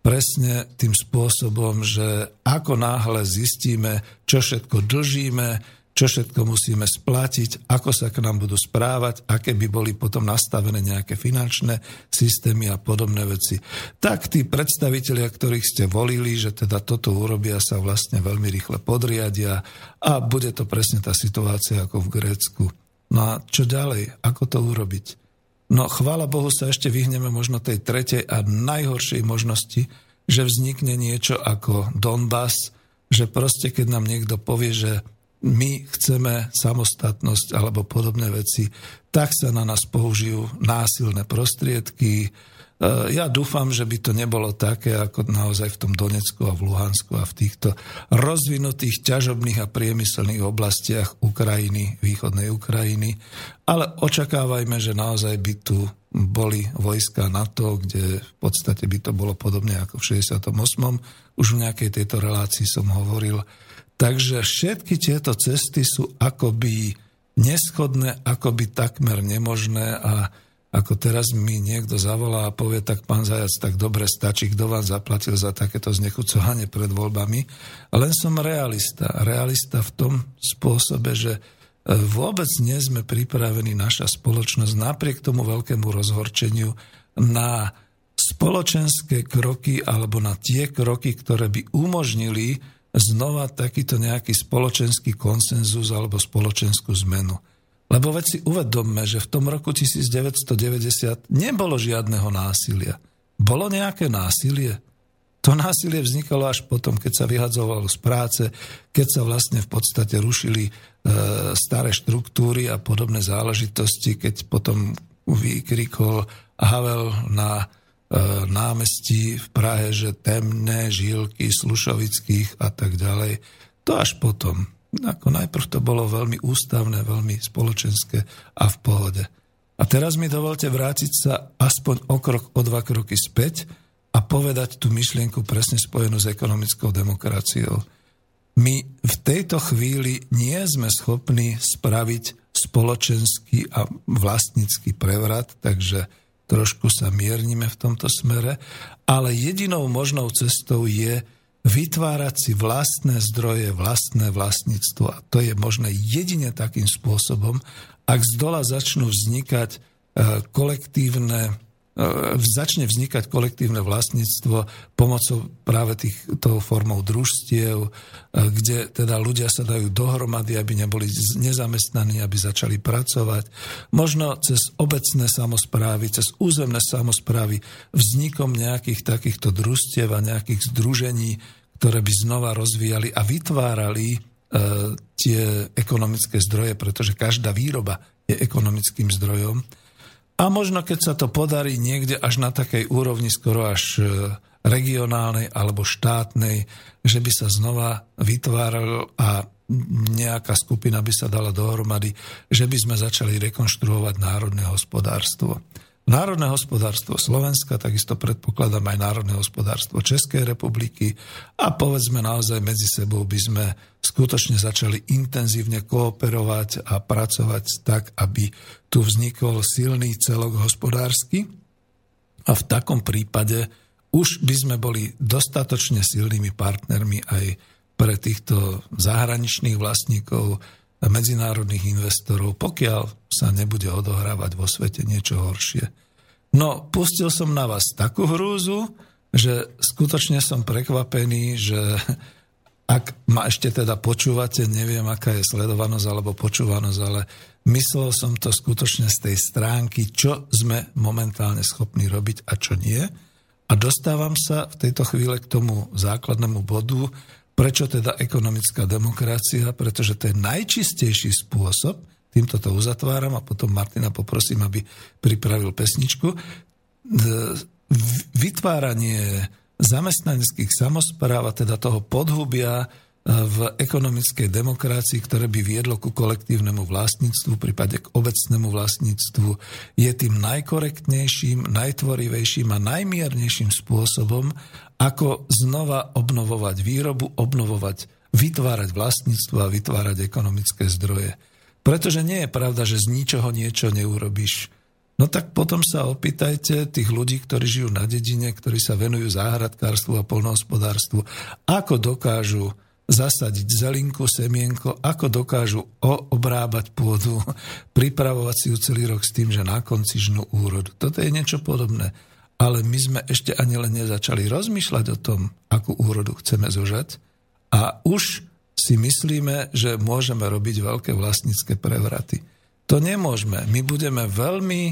presne tým spôsobom, že ako náhle zistíme, čo všetko dlžíme, čo všetko musíme splatiť, ako sa k nám budú správať, aké by boli potom nastavené nejaké finančné systémy a podobné veci. Tak tí predstavitelia, ktorých ste volili, že teda toto urobia, sa vlastne veľmi rýchle podriadia a bude to presne tá situácia ako v Grécku. No a čo ďalej? Ako to urobiť? No chvála Bohu sa ešte vyhneme možno tej tretej a najhoršej možnosti, že vznikne niečo ako Donbass, že proste keď nám niekto povie, že my chceme samostatnosť alebo podobné veci, tak sa na nás použijú násilné prostriedky. E, ja dúfam, že by to nebolo také, ako naozaj v tom Donecku a v Luhansku a v týchto rozvinutých ťažobných a priemyselných oblastiach Ukrajiny, východnej Ukrajiny. Ale očakávajme, že naozaj by tu boli vojska NATO, kde v podstate by to bolo podobne ako v 68. Už v nejakej tejto relácii som hovoril, Takže všetky tieto cesty sú akoby neschodné, akoby takmer nemožné a ako teraz mi niekto zavolá a povie, tak pán Zajac, tak dobre stačí, kto vám zaplatil za takéto znechucovanie pred voľbami. Len som realista. Realista v tom spôsobe, že e, vôbec nie sme pripravení naša spoločnosť napriek tomu veľkému rozhorčeniu na spoločenské kroky alebo na tie kroky, ktoré by umožnili znova takýto nejaký spoločenský konsenzus alebo spoločenskú zmenu. Lebo veď si uvedomme, že v tom roku 1990 nebolo žiadneho násilia. Bolo nejaké násilie? To násilie vznikalo až potom, keď sa vyhadzovalo z práce, keď sa vlastne v podstate rušili e, staré štruktúry a podobné záležitosti, keď potom vykrikol Havel na námestí v Prahe, že temné žilky slušovických a tak ďalej. To až potom. Ako najprv to bolo veľmi ústavné, veľmi spoločenské a v pohode. A teraz mi dovolte vrátiť sa aspoň o krok, o dva kroky späť a povedať tú myšlienku presne spojenú s ekonomickou demokraciou. My v tejto chvíli nie sme schopní spraviť spoločenský a vlastnícky prevrat, takže trošku sa miernime v tomto smere, ale jedinou možnou cestou je vytvárať si vlastné zdroje, vlastné vlastníctvo. A to je možné jedine takým spôsobom, ak z dola začnú vznikať e, kolektívne začne vznikať kolektívne vlastníctvo pomocou práve týchto formou družstiev, e, kde teda ľudia sa dajú dohromady, aby neboli nezamestnaní, aby začali pracovať. Možno cez obecné samozprávy, cez územné samozprávy vznikom nejakých takýchto družstiev a nejakých združení, ktoré by znova rozvíjali a vytvárali e, tie ekonomické zdroje, pretože každá výroba je ekonomickým zdrojom A možno keď sa to podarí niekde až na takej úrovni skoro až e, regionálnej alebo štátnej, že by sa znova vytváral a nejaká skupina by sa dala dohromady, že by sme začali rekonštruovať národné hospodárstvo. Národné hospodárstvo Slovenska, takisto predpokladám aj národné hospodárstvo Českej republiky a povedzme naozaj medzi sebou by sme skutočne začali intenzívne kooperovať a pracovať tak, aby tu vznikol silný celok hospodársky. A v takom prípade už by sme boli dostatočne silnými partnermi aj pre týchto zahraničných vlastníkov, medzinárodných investorov, pokiaľ sa nebude odohrávať vo svete niečo horšie. No, pustil som na vás takú hrúzu, že skutočne som prekvapený, že ak ma ešte teda počúvate, neviem, aká je sledovanosť alebo počúvanosť, ale myslel som to skutočne z tej stránky, čo sme momentálne schopní robiť a čo nie. A dostávam sa v tejto chvíle k tomu základnému bodu, Prečo teda ekonomická demokracia? Pretože to je najčistejší spôsob, týmto to uzatváram a potom Martina poprosím, aby pripravil pesničku. Vytváranie zamestnaneckých samozpráv a teda toho podhubia v ekonomickej demokracii, ktoré by viedlo ku kolektívnemu vlastníctvu, prípade k obecnému vlastníctvu, je tým najkorektnejším, najtvorivejším a najmiernejším spôsobom, ako znova obnovovať výrobu, obnovovať, vytvárať vlastníctvo a vytvárať ekonomické zdroje. Pretože nie je pravda, že z ničoho niečo neurobíš. No tak potom sa opýtajte tých ľudí, ktorí žijú na dedine, ktorí sa venujú záhradkárstvu a polnohospodárstvu, ako dokážu zasadiť zelinku, semienko, ako dokážu obrábať pôdu, pripravovať si ju celý rok s tým, že na konci žnú úrodu. Toto je niečo podobné. Ale my sme ešte ani len nezačali rozmýšľať o tom, akú úrodu chceme zožať a už si myslíme, že môžeme robiť veľké vlastnícke prevraty. To nemôžeme. My budeme veľmi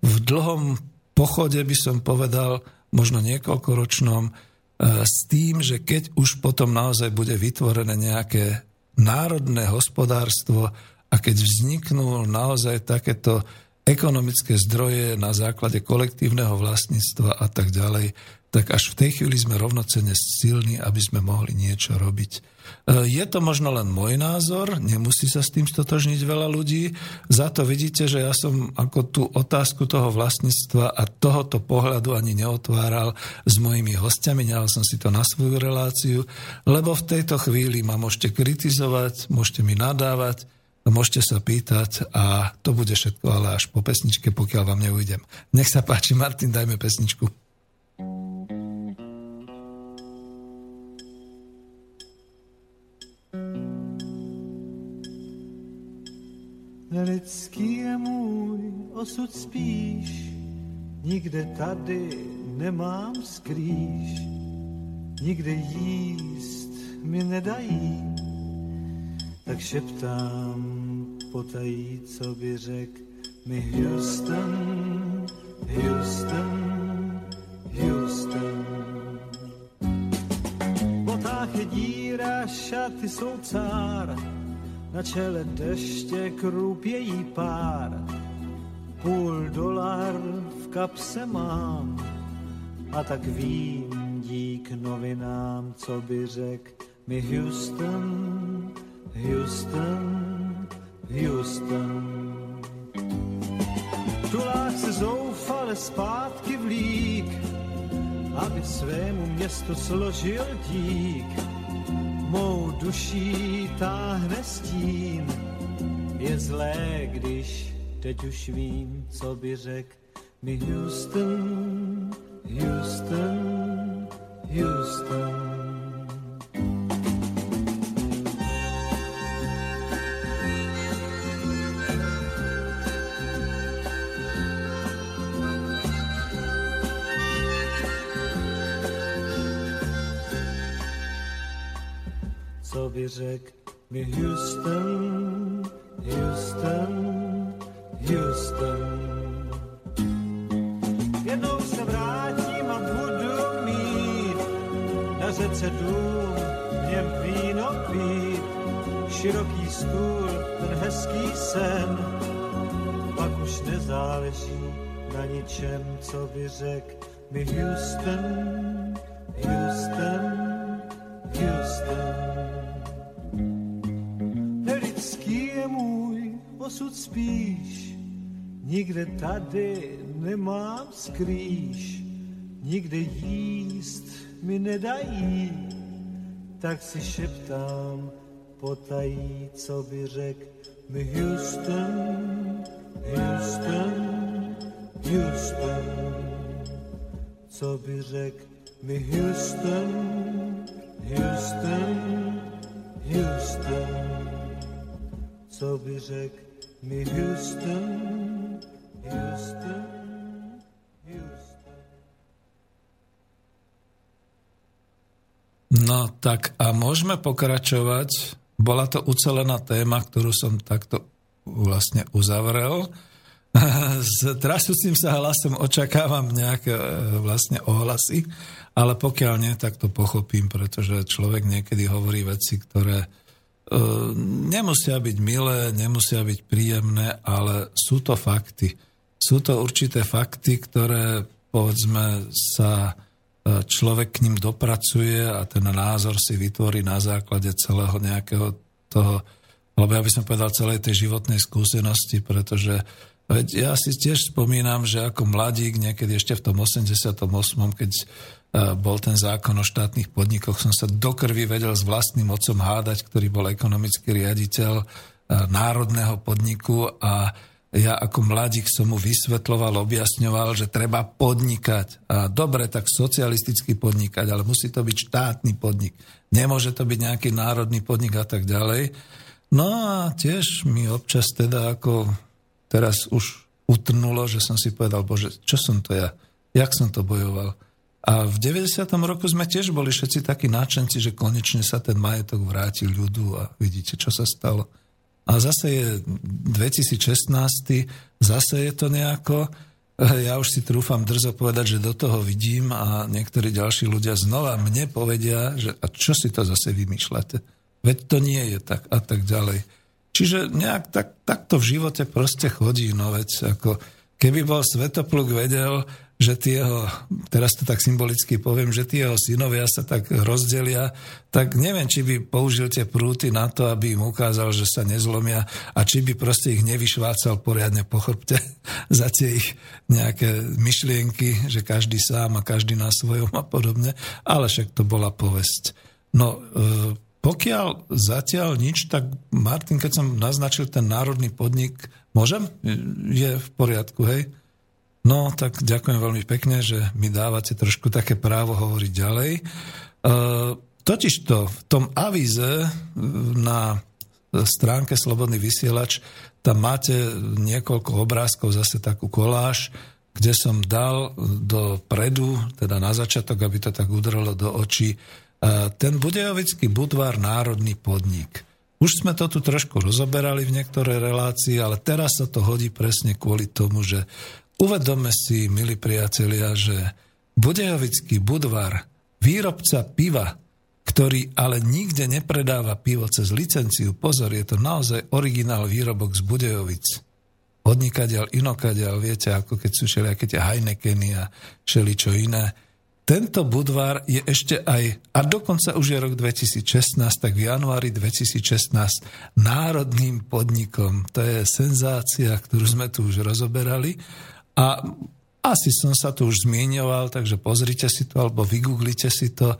v dlhom pochode, by som povedal, možno niekoľkoročnom, E, s tým, že keď už potom naozaj bude vytvorené nejaké národné hospodárstvo a keď vzniknú naozaj takéto ekonomické zdroje na základe kolektívneho vlastníctva a tak ďalej, tak až v tej chvíli sme rovnocene silní, aby sme mohli niečo robiť. E, je to možno len môj názor, nemusí sa s tým stotožniť veľa ľudí, za to vidíte, že ja som ako tú otázku toho vlastníctva a tohoto pohľadu ani neotváral s mojimi hostiami, nehal som si to na svoju reláciu, lebo v tejto chvíli ma môžete kritizovať, môžete mi nadávať, môžete sa pýtať a to bude všetko ale až po pesničke, pokiaľ vám neujdem. Nech sa páči, Martin, dajme pesničku. Nelidský je můj osud spíš, nikde tady nemám skrýš, nikde jíst mi nedají, tak šeptám potají, co by řek mi Houston, Houston, Houston. V botách je díra, šaty jsou cár, na čele deště krupějí pár. Půl dolar v kapse mám a tak vím dík novinám, co by řek mi Houston, Houston, Houston. Tulák se zoufale zpátky vlík, aby svému městu složil dík mou duší táhne stín. Je zlé, když teď už vím, co by řek mi Houston, Houston, Houston. Co by řek mi Houston, Houston, Houston. Jednou se vrátím a budu mít na řece dům, v něm víno pít, široký stůl, ten hezký sen, pak už nezáleží na ničem, co by řekl mi Houston, Houston, Houston. Můj osud spíš, nikde tady nemám skrýš, nikde jíst mi nedají, tak si šeptám potají, co by řekl mi Houston, Houston, Houston, co by řekl mi Houston, Houston, Houston, co by řekl mi Houston, Houston, Houston. No tak a môžeme pokračovať. Bola to ucelená téma, ktorú som takto vlastne uzavrel. S trasúcim sa hlasom očakávam nejaké e, vlastne ohlasy, ale pokiaľ nie, tak to pochopím, pretože človek niekedy hovorí veci, ktoré nemusia byť milé, nemusia byť príjemné, ale sú to fakty. Sú to určité fakty, ktoré povedzme sa e, človek k ním dopracuje a ten názor si vytvorí na základe celého nejakého toho, lebo ja by som povedal celej tej životnej skúsenosti, pretože ja si tiež spomínam, že ako mladík, niekedy ešte v tom 88., keď bol ten zákon o štátnych podnikoch, som sa do krvi vedel s vlastným otcom hádať, ktorý bol ekonomický riaditeľ e, národného podniku a ja ako mladík som mu vysvetloval, objasňoval, že treba podnikať. A dobre, tak socialisticky podnikať, ale musí to byť štátny podnik. Nemôže to byť nejaký národný podnik a tak ďalej. No a tiež mi občas teda ako teraz už utrnulo, že som si povedal, bože, čo som to ja? Jak som to bojoval? A v 90. roku sme tiež boli všetci takí náčenci, že konečne sa ten majetok vrátil ľudu a vidíte, čo sa stalo. A zase je 2016, zase je to nejako, ja už si trúfam drzo povedať, že do toho vidím a niektorí ďalší ľudia znova mne povedia, že a čo si to zase vymýšľate? Veď to nie je tak a tak ďalej. Čiže nejak tak, takto v živote proste chodí, no veď ako keby bol Svetopluk vedel, že tie jeho, teraz to tak symbolicky poviem, že tie jeho synovia sa tak rozdelia, tak neviem, či by použil tie prúty na to, aby im ukázal, že sa nezlomia a či by proste ich nevyšvácal poriadne po chrbte za tie ich nejaké myšlienky, že každý sám a každý na svojom a podobne, ale však to bola povesť. No, e, pokiaľ zatiaľ nič, tak Martin, keď som naznačil ten národný podnik, môžem? Je v poriadku, hej? No, tak ďakujem veľmi pekne, že mi dávate trošku také právo hovoriť ďalej. E, totižto v tom avíze e, na stránke Slobodný vysielač tam máte niekoľko obrázkov, zase takú koláž, kde som dal do predu, teda na začiatok, aby to tak udrelo do očí, ten Budejovický budvar národný podnik. Už sme to tu trošku rozoberali v niektoré relácii, ale teraz sa to hodí presne kvôli tomu, že uvedome si, milí priatelia, že Budejovický budvar, výrobca piva, ktorý ale nikde nepredáva pivo cez licenciu, pozor, je to naozaj originál výrobok z Budejovic. Odnikadiaľ, inokadiaľ, viete, ako keď sú všelijaké tie Heinekeny a všeličo iné tento Budvar je ešte aj, a dokonca už je rok 2016, tak v januári 2016 národným podnikom. To je senzácia, ktorú sme tu už rozoberali. A asi som sa tu už zmienoval, takže pozrite si to alebo vygooglite si to. E,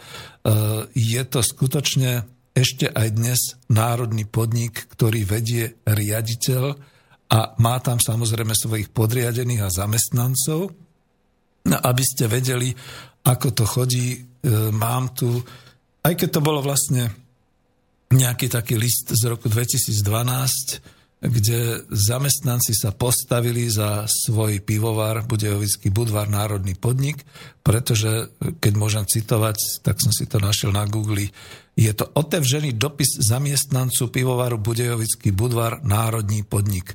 je to skutočne ešte aj dnes národný podnik, ktorý vedie riaditeľ a má tam samozrejme svojich podriadených a zamestnancov. No, aby ste vedeli, ako to chodí. E, mám tu, aj keď to bolo vlastne nejaký taký list z roku 2012, kde zamestnanci sa postavili za svoj pivovar, Budejovický Budvar Národný podnik, pretože, keď môžem citovať, tak som si to našiel na Google, je to otevřený dopis zamestnancu pivovaru Budejovický Budvar Národný podnik.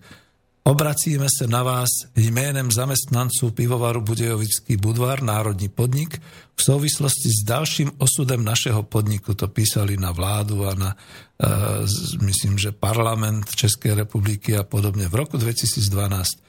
Obracíme sa na vás jménem zamestnancu pivovaru Budejovický Budvar, národní podnik, v súvislosti s ďalším osudem našeho podniku. To písali na vládu a na, e, myslím, že parlament Českej republiky a podobne v roku 2012.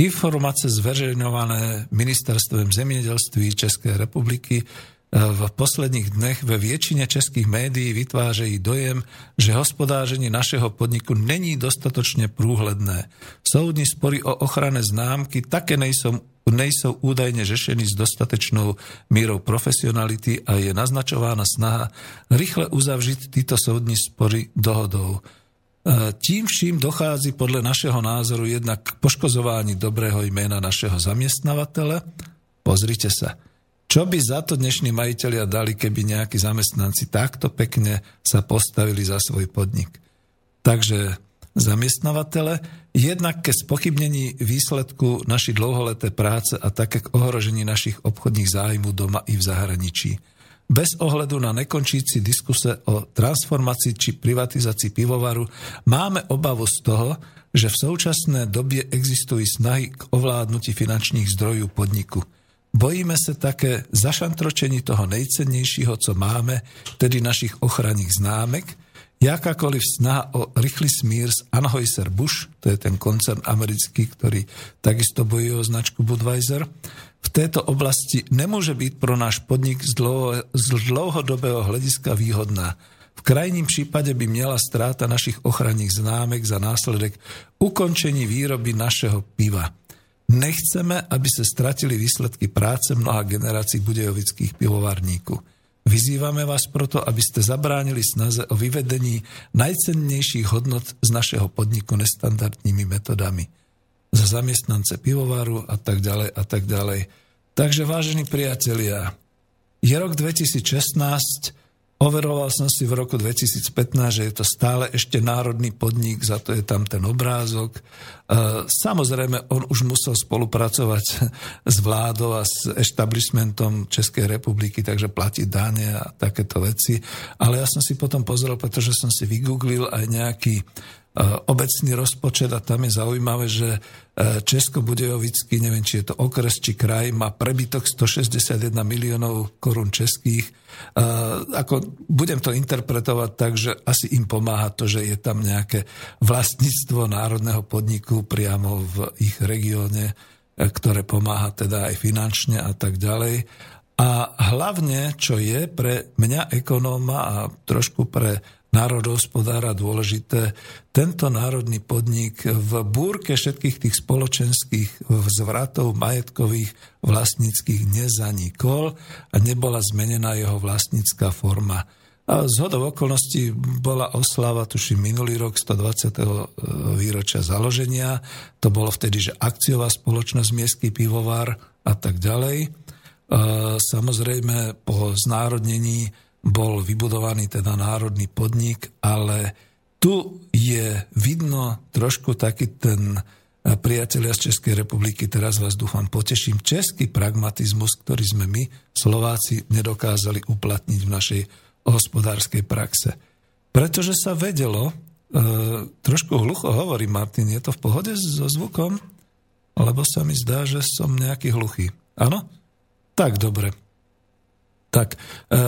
Informácie zverejňované ministerstvom zemědělství Českej republiky v posledných dnech ve väčšine českých médií vytvářejí dojem, že hospodáření našeho podniku není dostatočne průhledné. Soudní spory o ochrane známky také nejsou, nejsou údajne řešení s dostatečnou mírou profesionality a je naznačována snaha rýchle uzavřiť títo soudní spory dohodou. E, tím vším dochází podľa našeho názoru jednak k poškozování dobrého jména našeho zamestnavatele. Pozrite sa. Čo by za to dnešní majiteľia dali, keby nejakí zamestnanci takto pekne sa postavili za svoj podnik? Takže zamestnavatele, jednak ke spochybnení výsledku našej dlouholeté práce a také k ohrožení našich obchodných zájmů doma i v zahraničí. Bez ohledu na nekončíci diskuse o transformácii či privatizácii pivovaru máme obavu z toho, že v současné době existují snahy k ovládnutí finančných zdrojů podniku – Bojíme sa také zašantročení toho nejcennejšího, co máme, tedy našich ochranných známek, jakákoliv snaha o rýchly smír z Anheuser-Busch, to je ten koncern americký, ktorý takisto bojuje o značku Budweiser, v této oblasti nemôže byť pro náš podnik z, dlouho, z dlouhodobého hľadiska výhodná. V krajním prípade by miela stráta našich ochranných známek za následek ukončení výroby našeho piva. Nechceme, aby sa stratili výsledky práce mnoha generácií budejovických pivovarníkov. Vyzývame vás proto, aby ste zabránili snaze o vyvedení najcennejších hodnot z našeho podniku nestandardnými metodami. Za zamestnance pivovaru a tak ďalej a tak ďalej. Takže vážení priatelia, je rok 2016, Overoval som si v roku 2015, že je to stále ešte národný podnik, za to je tam ten obrázok. E, samozrejme, on už musel spolupracovať s vládou a s establishmentom Českej republiky, takže platiť dáne a takéto veci. Ale ja som si potom pozrel, pretože som si vygooglil aj nejaký obecný rozpočet a tam je zaujímavé, že e, Česko-Budejovický, neviem, či je to okres, či kraj, má prebytok 161 miliónov korún českých. E, ako budem to interpretovať tak, že asi im pomáha to, že je tam nejaké vlastníctvo národného podniku priamo v ich regióne, ktoré pomáha teda aj finančne a tak ďalej. A hlavne, čo je pre mňa ekonóma a trošku pre národohospodára dôležité, tento národný podnik v búrke všetkých tých spoločenských zvratov majetkových vlastníckých nezanikol a nebola zmenená jeho vlastnícká forma. A z okolností bola oslava, tuším, minulý rok 120. výročia založenia. To bolo vtedy, že akciová spoločnosť Miestky pivovar a tak ďalej. Samozrejme, po znárodnení bol vybudovaný teda národný podnik, ale tu je vidno trošku taký ten eh, priatelia z Českej republiky, teraz vás dúfam poteším, český pragmatizmus, ktorý sme my, Slováci, nedokázali uplatniť v našej hospodárskej praxe. Pretože sa vedelo, e, trošku hlucho hovorí Martin, je to v pohode so zvukom? Lebo sa mi zdá, že som nejaký hluchý. Áno? Tak, dobre. Tak, e,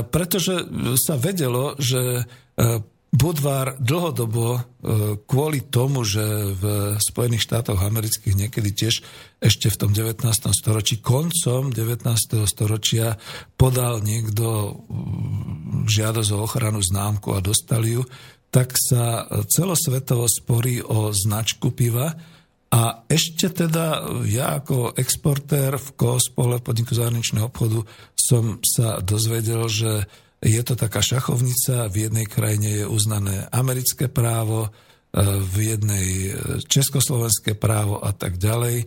pretože sa vedelo, že e, Budvar dlhodobo e, kvôli tomu, že v Spojených štátoch amerických niekedy tiež ešte v tom 19. storočí, koncom 19. storočia podal niekto žiadosť o ochranu známku a dostali ju, tak sa celosvetovo sporí o značku piva, a ešte teda ja ako exportér v KOSPOLE, podniku zahraničného obchodu, som sa dozvedel, že je to taká šachovnica, v jednej krajine je uznané americké právo, e, v jednej e, československé právo a tak ďalej.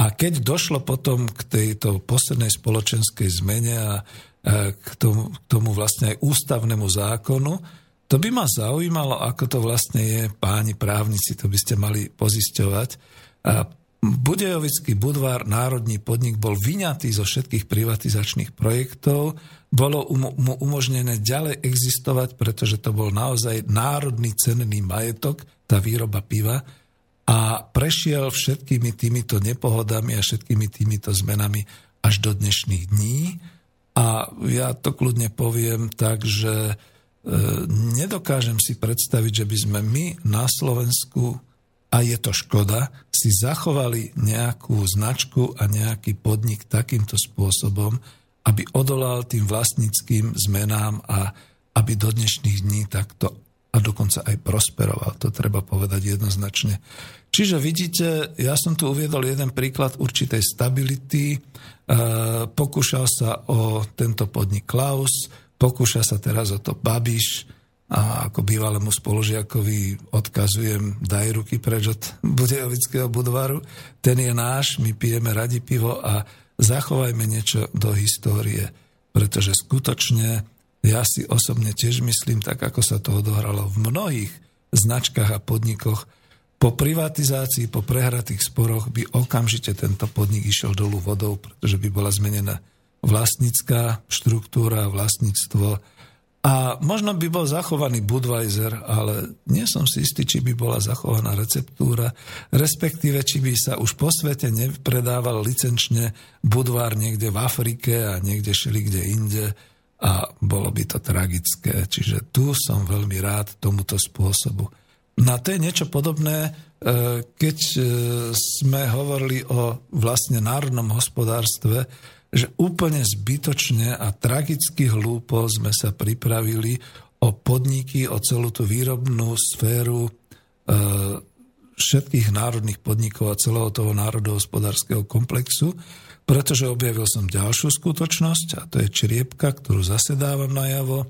A keď došlo potom k tejto poslednej spoločenskej zmene a e, k tomu, k tomu vlastne aj ústavnému zákonu, to by ma zaujímalo, ako to vlastne je, páni právnici, to by ste mali pozisťovať, Budejovický budvár, národný podnik, bol vyňatý zo všetkých privatizačných projektov, bolo mu umožnené ďalej existovať, pretože to bol naozaj národný cenný majetok, tá výroba piva. a prešiel všetkými týmito nepohodami a všetkými týmito zmenami až do dnešných dní. A ja to kľudne poviem tak, že nedokážem si predstaviť, že by sme my na Slovensku, a je to škoda, si zachovali nejakú značku a nejaký podnik takýmto spôsobom, aby odolal tým vlastnickým zmenám a aby do dnešných dní takto a dokonca aj prosperoval. To treba povedať jednoznačne. Čiže vidíte, ja som tu uviedol jeden príklad určitej stability. E, pokúšal sa o tento podnik Klaus, pokúša sa teraz o to Babiš a ako bývalému spolužiakovi odkazujem, daj ruky preč od Budejovického budvaru. Ten je náš, my pijeme radi pivo a zachovajme niečo do histórie, pretože skutočne ja si osobne tiež myslím, tak ako sa to odohralo v mnohých značkách a podnikoch, po privatizácii, po prehratých sporoch by okamžite tento podnik išiel dolu vodou, pretože by bola zmenená vlastnícká štruktúra, vlastníctvo. A možno by bol zachovaný Budweiser, ale nie som si istý, či by bola zachovaná receptúra, respektíve, či by sa už po svete nepredával licenčne Budvar niekde v Afrike a niekde šeli kde inde a bolo by to tragické. Čiže tu som veľmi rád tomuto spôsobu. No to je niečo podobné, e, keď e, sme hovorili o vlastne národnom hospodárstve, že úplne zbytočne a tragicky hlúpo sme sa pripravili o podniky, o celú tú výrobnú sféru e, všetkých národných podnikov a celého toho národohospodárskeho komplexu, pretože objavil som ďalšiu skutočnosť, a to je čriepka, ktorú zasedávam najavo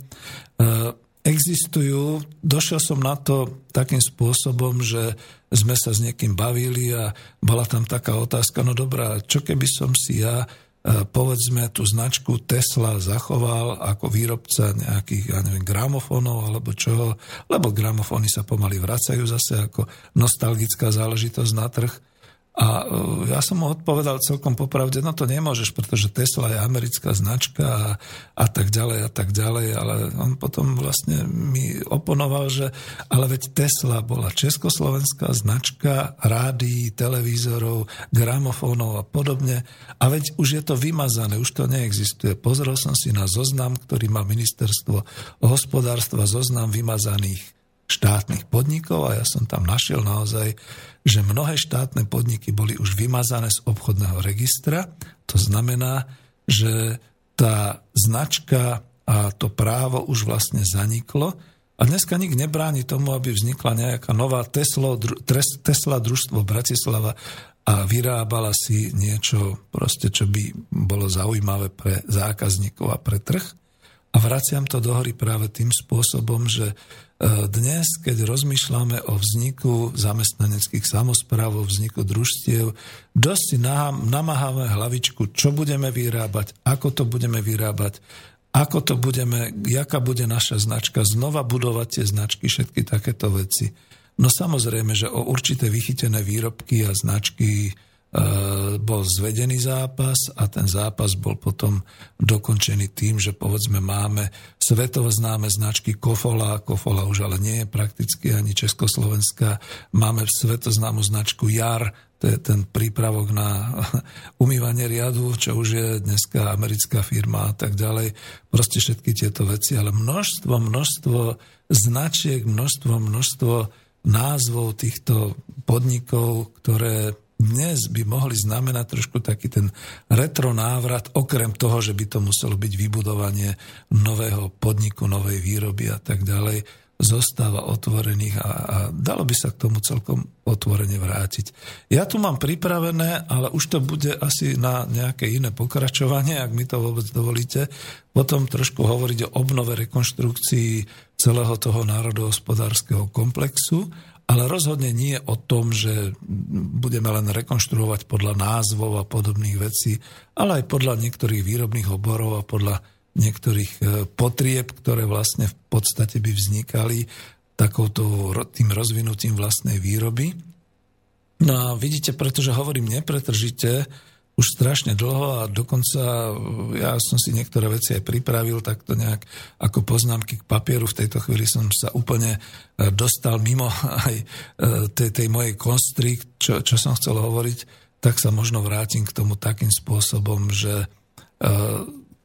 existujú, došiel som na to takým spôsobom, že sme sa s niekým bavili a bola tam taká otázka, no dobrá, čo keby som si ja e, povedzme tú značku Tesla zachoval ako výrobca nejakých, ja neviem, gramofónov alebo čoho, lebo gramofóny sa pomaly vracajú zase ako nostalgická záležitosť na trh. A e, ja som mu odpovedal celkom popravde, no to nemôžeš, pretože Tesla je americká značka a, a tak ďalej a tak ďalej, ale on potom vlastne mi oponoval, že ale veď Tesla bola československá značka rádií, televízorov, gramofónov a podobne a veď už je to vymazané, už to neexistuje. Pozrel som si na zoznam, ktorý má ministerstvo hospodárstva, zoznam vymazaných štátnych podnikov a ja som tam našiel naozaj, že mnohé štátne podniky boli už vymazané z obchodného registra. To znamená, že tá značka a to právo už vlastne zaniklo a dneska nik nebráni tomu, aby vznikla nejaká nová Tesla, Tesla družstvo Bratislava a vyrábala si niečo, proste, čo by bolo zaujímavé pre zákazníkov a pre trh. A vraciam to do hory práve tým spôsobom, že dnes, keď rozmýšľame o vzniku zamestnaneckých samozpráv, o vzniku družstiev, dosť si namáhame hlavičku, čo budeme vyrábať, ako to budeme vyrábať, ako to budeme, jaká bude naša značka, znova budovať tie značky, všetky takéto veci. No samozrejme, že o určité vychytené výrobky a značky bol zvedený zápas a ten zápas bol potom dokončený tým, že povedzme máme svetovo známe značky Kofola, Kofola už ale nie je prakticky ani Československá, máme svetoznámu značku Jar, to je ten prípravok na umývanie riadu, čo už je dneska americká firma a tak ďalej. Proste všetky tieto veci, ale množstvo, množstvo značiek, množstvo, množstvo názvov týchto podnikov, ktoré dnes by mohli znamenať trošku taký ten retro návrat, okrem toho, že by to muselo byť vybudovanie nového podniku, novej výroby a tak ďalej, zostáva otvorených a, a dalo by sa k tomu celkom otvorene vrátiť. Ja tu mám pripravené, ale už to bude asi na nejaké iné pokračovanie, ak mi to vôbec dovolíte, potom trošku hovoriť o obnove rekonštrukcii celého toho národohospodárskeho komplexu ale rozhodne nie o tom, že budeme len rekonštruovať podľa názvov a podobných vecí, ale aj podľa niektorých výrobných oborov a podľa niektorých e, potrieb, ktoré vlastne v podstate by vznikali takouto tým rozvinutím vlastnej výroby. No a vidíte, pretože hovorím nepretržite, už strašne dlho a dokonca ja som si niektoré veci aj pripravil, tak to nejak ako poznámky k papieru. V tejto chvíli som sa úplne dostal mimo aj tej, tej mojej konstry, čo, čo som chcel hovoriť, tak sa možno vrátim k tomu takým spôsobom, že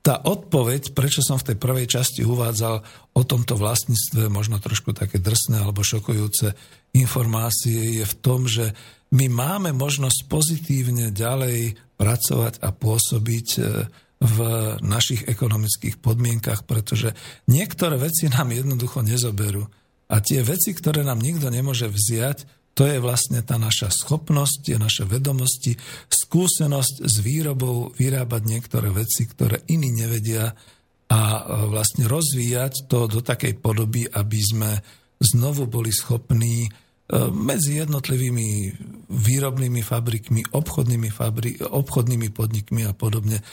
tá odpoveď, prečo som v tej prvej časti uvádzal o tomto vlastníctve, možno trošku také drsné alebo šokujúce informácie, je v tom, že my máme možnosť pozitívne ďalej pracovať a pôsobiť e, v našich ekonomických podmienkach, pretože niektoré veci nám jednoducho nezoberú. A tie veci, ktoré nám nikto nemôže vziať, to je vlastne tá naša schopnosť, tie naše vedomosti, skúsenosť s výrobou vyrábať niektoré veci, ktoré iní nevedia a e, vlastne rozvíjať to do takej podoby, aby sme znovu boli schopní medzi jednotlivými výrobnými fabrikmi, obchodnými, fabri- obchodnými podnikmi a podobne e,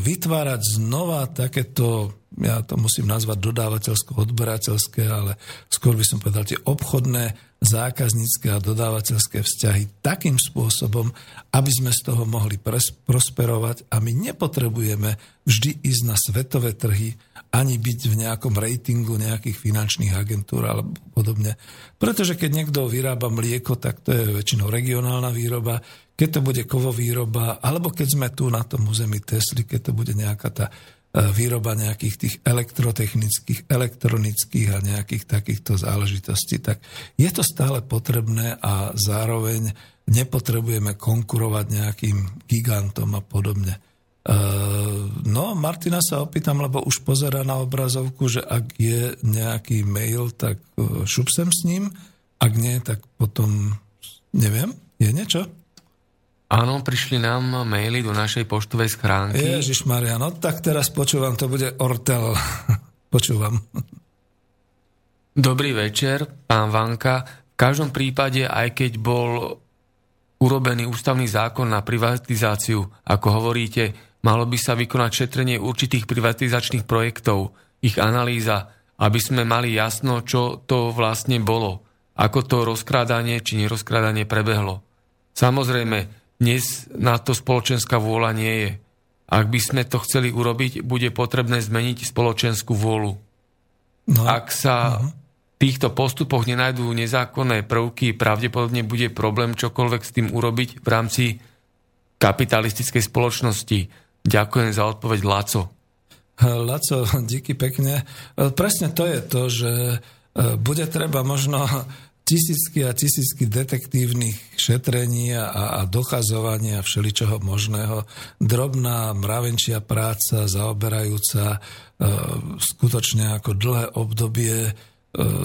vytvárať znova takéto, ja to musím nazvať dodávateľsko-odberateľské, ale skôr by som povedal tie obchodné, zákaznícke a dodávateľské vzťahy takým spôsobom, aby sme z toho mohli pres- prosperovať a my nepotrebujeme vždy ísť na svetové trhy, ani byť v nejakom ratingu nejakých finančných agentúr alebo podobne. Pretože keď niekto vyrába mlieko, tak to je väčšinou regionálna výroba. Keď to bude kovovýroba, alebo keď sme tu na tom území Tesly, keď to bude nejaká tá e, výroba nejakých tých elektrotechnických, elektronických a nejakých takýchto záležitostí, tak je to stále potrebné a zároveň nepotrebujeme konkurovať nejakým gigantom a podobne. Ehm, no, Martina sa opýtam, lebo už pozera na obrazovku, že ak je nejaký mail, tak e, šup sem s ním. Ak nie, tak potom neviem, je niečo? Áno, prišli nám maily do našej poštovej schránky. Ježiš Maria, no tak teraz počúvam, to bude Ortel. počúvam. Dobrý večer, pán Vanka. V každom prípade, aj keď bol urobený ústavný zákon na privatizáciu, ako hovoríte, Malo by sa vykonať šetrenie určitých privatizačných projektov, ich analýza, aby sme mali jasno, čo to vlastne bolo, ako to rozkrádanie či nerozkrádanie prebehlo. Samozrejme, dnes na to spoločenská vôľa nie je. Ak by sme to chceli urobiť, bude potrebné zmeniť spoločenskú vôľu. No. Ak sa v týchto postupoch nenajdú nezákonné prvky, pravdepodobne bude problém čokoľvek s tým urobiť v rámci kapitalistickej spoločnosti Ďakujem za odpoveď, Laco. Laco, díky pekne. E, presne to je to, že e, bude treba možno tisícky a tisícky detektívnych šetrení a, a dochazovania všeličoho možného. Drobná mravenčia práca, zaoberajúca e, skutočne ako dlhé obdobie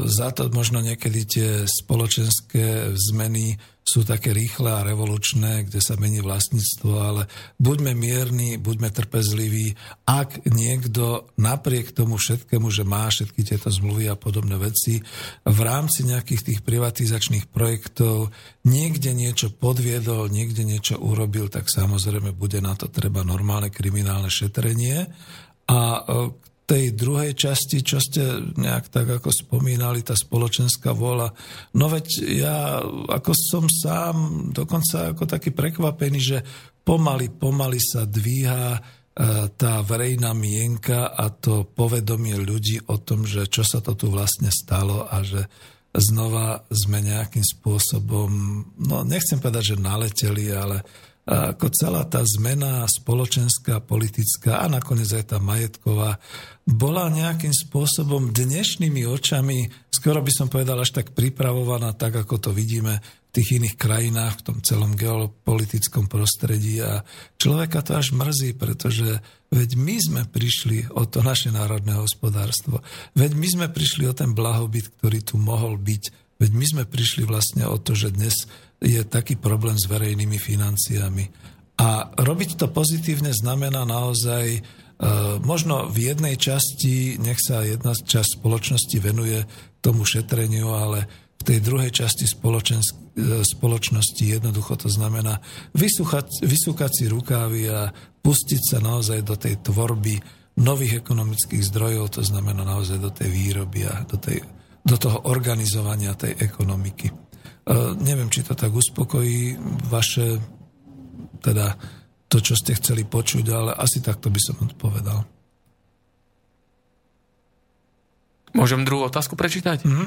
za to možno niekedy tie spoločenské zmeny sú také rýchle a revolučné, kde sa mení vlastníctvo, ale buďme mierni, buďme trpezliví. Ak niekto napriek tomu všetkému, že má všetky tieto zmluvy a podobné veci, v rámci nejakých tých privatizačných projektov niekde niečo podviedol, niekde niečo urobil, tak samozrejme bude na to treba normálne kriminálne šetrenie. A e, tej druhej časti, čo ste nejak tak ako spomínali, tá spoločenská vôľa. No veď ja ako som sám dokonca ako taký prekvapený, že pomaly, pomaly sa dvíha e, tá verejná mienka a to povedomie ľudí o tom, že čo sa to tu vlastne stalo a že znova sme nejakým spôsobom, no nechcem povedať, že naleteli, ale ako celá tá zmena spoločenská, politická a nakoniec aj tá majetková bola nejakým spôsobom dnešnými očami, skoro by som povedal až tak pripravovaná, tak ako to vidíme v tých iných krajinách, v tom celom geopolitickom prostredí. A človeka to až mrzí, pretože veď my sme prišli o to naše národné hospodárstvo, veď my sme prišli o ten blahobyt, ktorý tu mohol byť, veď my sme prišli vlastne o to, že dnes je taký problém s verejnými financiami. A robiť to pozitívne znamená naozaj, e, možno v jednej časti, nech sa jedna časť spoločnosti venuje tomu šetreniu, ale v tej druhej časti e, spoločnosti jednoducho to znamená vysúchať, vysúkať si rukávy a pustiť sa naozaj do tej tvorby nových ekonomických zdrojov, to znamená naozaj do tej výroby a do, tej, do toho organizovania tej ekonomiky. E, neviem, či to tak uspokojí vaše teda to, čo ste chceli počuť, ale asi takto by som odpovedal. Môžem druhú otázku prečítať? Mhm.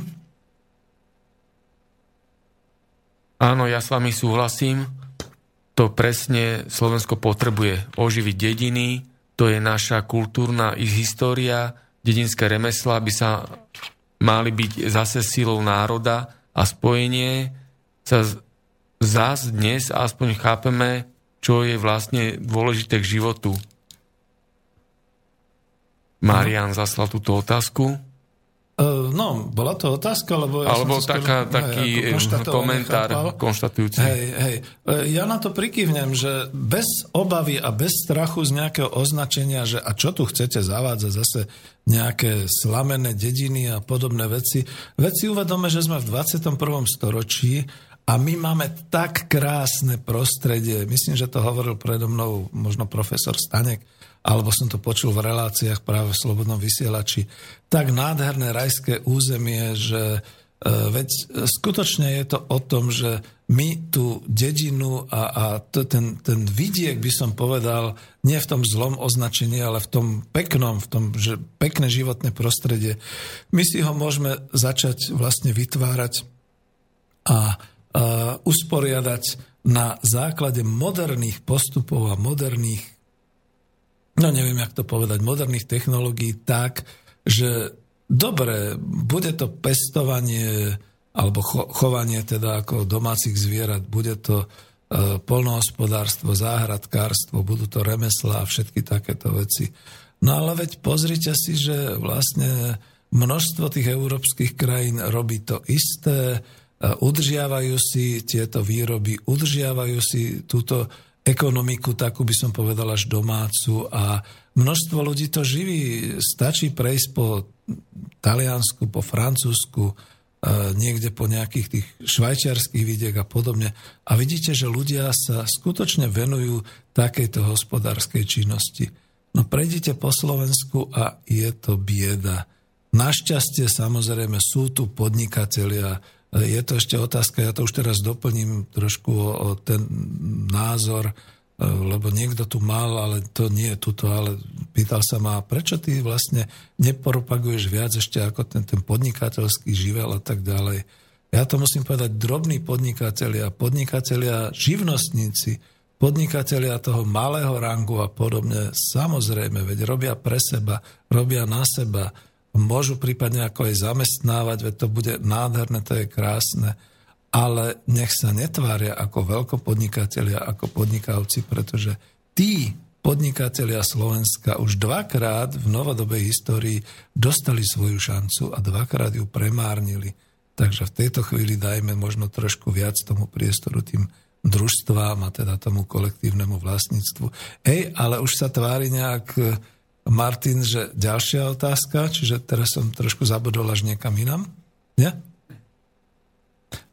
Áno, ja s vami súhlasím. To presne Slovensko potrebuje. Oživiť dediny, to je naša kultúrna história, dedinské remesla by sa mali byť zase silou národa a spojenie sa zás dnes aspoň chápeme, čo je vlastne dôležité k životu. Marian zaslal túto otázku. Uh, no, bola to otázka, lebo... Ja Alebo som taká, skoro, taký hej, komentár nechápal. konštatujúci. Hej, hej. E, Ja na to prikývnem, že bez obavy a bez strachu z nejakého označenia, že a čo tu chcete zavádzať zase nejaké slamené dediny a podobné veci. Veď si uvedome, že sme v 21. storočí a my máme tak krásne prostredie. Myslím, že to hovoril predo mnou možno profesor Stanek, alebo som to počul v reláciách práve v Slobodnom vysielači. Tak nádherné rajské územie, že e, veď skutočne je to o tom, že my tú dedinu a, a to, ten, ten vidiek by som povedal, nie v tom zlom označení, ale v tom peknom, v tom, že pekné životné prostredie, my si ho môžeme začať vlastne vytvárať a usporiadať na základe moderných postupov a moderných no neviem, jak to povedať, moderných technológií tak, že dobre, bude to pestovanie alebo cho, chovanie teda ako domácich zvierat, bude to e, polnohospodárstvo, záhradkárstvo, budú to remeslá a všetky takéto veci. No ale veď pozrite si, že vlastne množstvo tých európskych krajín robí to isté, udržiavajú si tieto výroby, udržiavajú si túto ekonomiku, takú by som povedal až domácu a množstvo ľudí to živí. Stačí prejsť po Taliansku, po Francúzsku, e, niekde po nejakých tých švajčiarských vidiek a podobne. A vidíte, že ľudia sa skutočne venujú takejto hospodárskej činnosti. No prejdite po Slovensku a je to bieda. Našťastie samozrejme sú tu podnikatelia, je to ešte otázka, ja to už teraz doplním trošku o, o ten názor, e, lebo niekto tu mal, ale to nie je tuto, ale pýtal sa ma, prečo ty vlastne nepropaguješ viac ešte ako ten, ten podnikateľský živel a tak ďalej. Ja to musím povedať, drobní podnikatelia, podnikatelia, živnostníci, podnikatelia toho malého rangu a podobne, samozrejme, veď robia pre seba, robia na seba, môžu prípadne ako aj zamestnávať, veď to bude nádherné, to je krásne, ale nech sa netvária ako veľkopodnikatelia, ako podnikavci, pretože tí podnikatelia Slovenska už dvakrát v novodobej histórii dostali svoju šancu a dvakrát ju premárnili. Takže v tejto chvíli dajme možno trošku viac tomu priestoru tým družstvám a teda tomu kolektívnemu vlastníctvu. Ej, ale už sa tvári nejak Martin, že ďalšia otázka, čiže teraz som trošku zabudol až niekam inam. Nie?